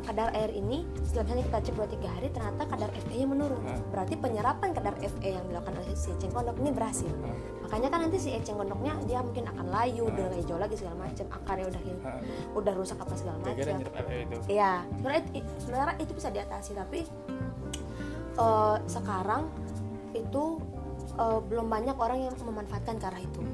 Kadar air ini setelah misalnya kita cek 2-3 hari ternyata kadar FE-nya menurun. Ah. Berarti penyerapan kadar FE yang dilakukan oleh si eceng gondok ini berhasil. Ah. Makanya kan nanti si eceng gondoknya dia mungkin akan layu, udah hijau lagi segala macam, akarnya udah Ah. udah rusak apa segala macam. FE Iya, sebenarnya itu, sebenarnya itu bisa diatasi tapi eh, sekarang itu eh, belum banyak orang yang memanfaatkan cara itu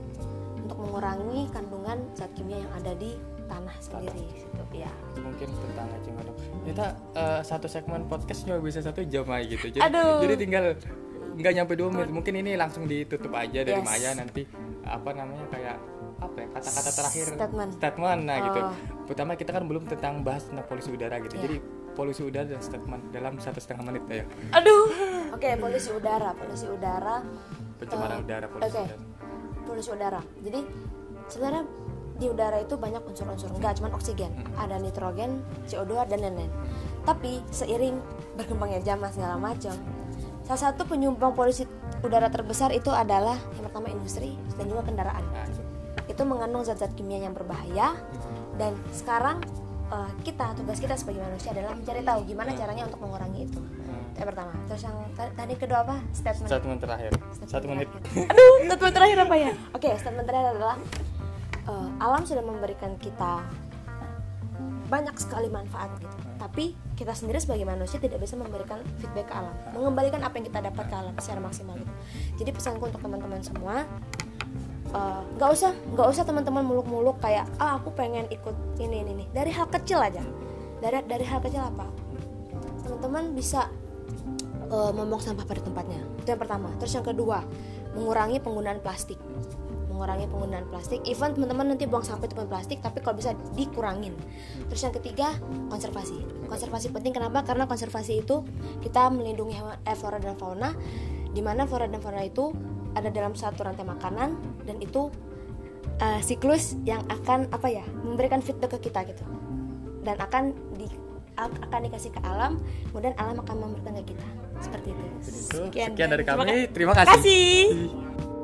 untuk mengurangi kandungan zat kimia yang ada di tanah sendiri. Gitu, ya. mungkin tentang eceng gondok kita eh, satu segmen podcast cuma bisa satu jam aja gitu jadi, Aduh. jadi tinggal nggak nyampe dua menit mungkin ini langsung ditutup aja dari Yes. Maya nanti apa namanya kayak apa ya kata-kata terakhir Statement. statement nah gitu Oh. pertama kita kan belum tentang bahas tentang polusi udara gitu Iya. jadi polusi udara dan statement dalam satu setengah menit ya Aduh. Oke, polusi udara, polusi udara, pencemaran Eh, udara polusi oke. udara polusi udara. Jadi sebenarnya di udara itu banyak unsur-unsur, enggak cuma oksigen, ada nitrogen, CO2 dan lain-lain. Tapi seiring berkembangnya zaman segala macam, salah satu penyumbang polusi udara terbesar itu adalah yang pertama industri dan juga kendaraan. itu mengandung zat-zat kimia yang berbahaya. Dan sekarang uh, kita tugas kita sebagai manusia adalah mencari tahu gimana caranya untuk mengurangi itu. Itu yang pertama. Terus yang ta- tadi kedua apa? Statement. Statement terakhir. Satu menit. terakhir. aduh statement terakhir apa ya? Oke statement terakhir adalah uh, alam sudah memberikan kita banyak sekali manfaat gitu. Tapi kita sendiri sebagai manusia tidak bisa memberikan feedback ke alam mengembalikan apa yang kita dapat ke alam secara maksimal gitu. Jadi pesanku untuk teman-teman semua eh, nggak usah nggak usah teman-teman muluk-muluk kayak ah aku pengen ikut ini ini nih dari hal kecil aja. Dari dari hal kecil apa? Teman-teman bisa eh, membuang sampah pada tempatnya. Itu yang pertama. Terus yang kedua mengurangi penggunaan plastik mengurangi penggunaan plastik. Even teman-teman nanti buang sampah itu plastik tapi kalau bisa dikurangin. Terus yang ketiga konservasi. Konservasi penting kenapa? Karena konservasi itu kita melindungi hewan eh, flora dan fauna di mana flora dan fauna itu ada dalam satu rantai makanan dan itu eh, siklus yang akan apa ya memberikan feedback ke kita gitu. Dan akan di akan dikasih ke alam kemudian alam akan memberikan ke kita. Seperti itu. Sekian sekian, dari Terima kami. ka- terima kasih. Kasih.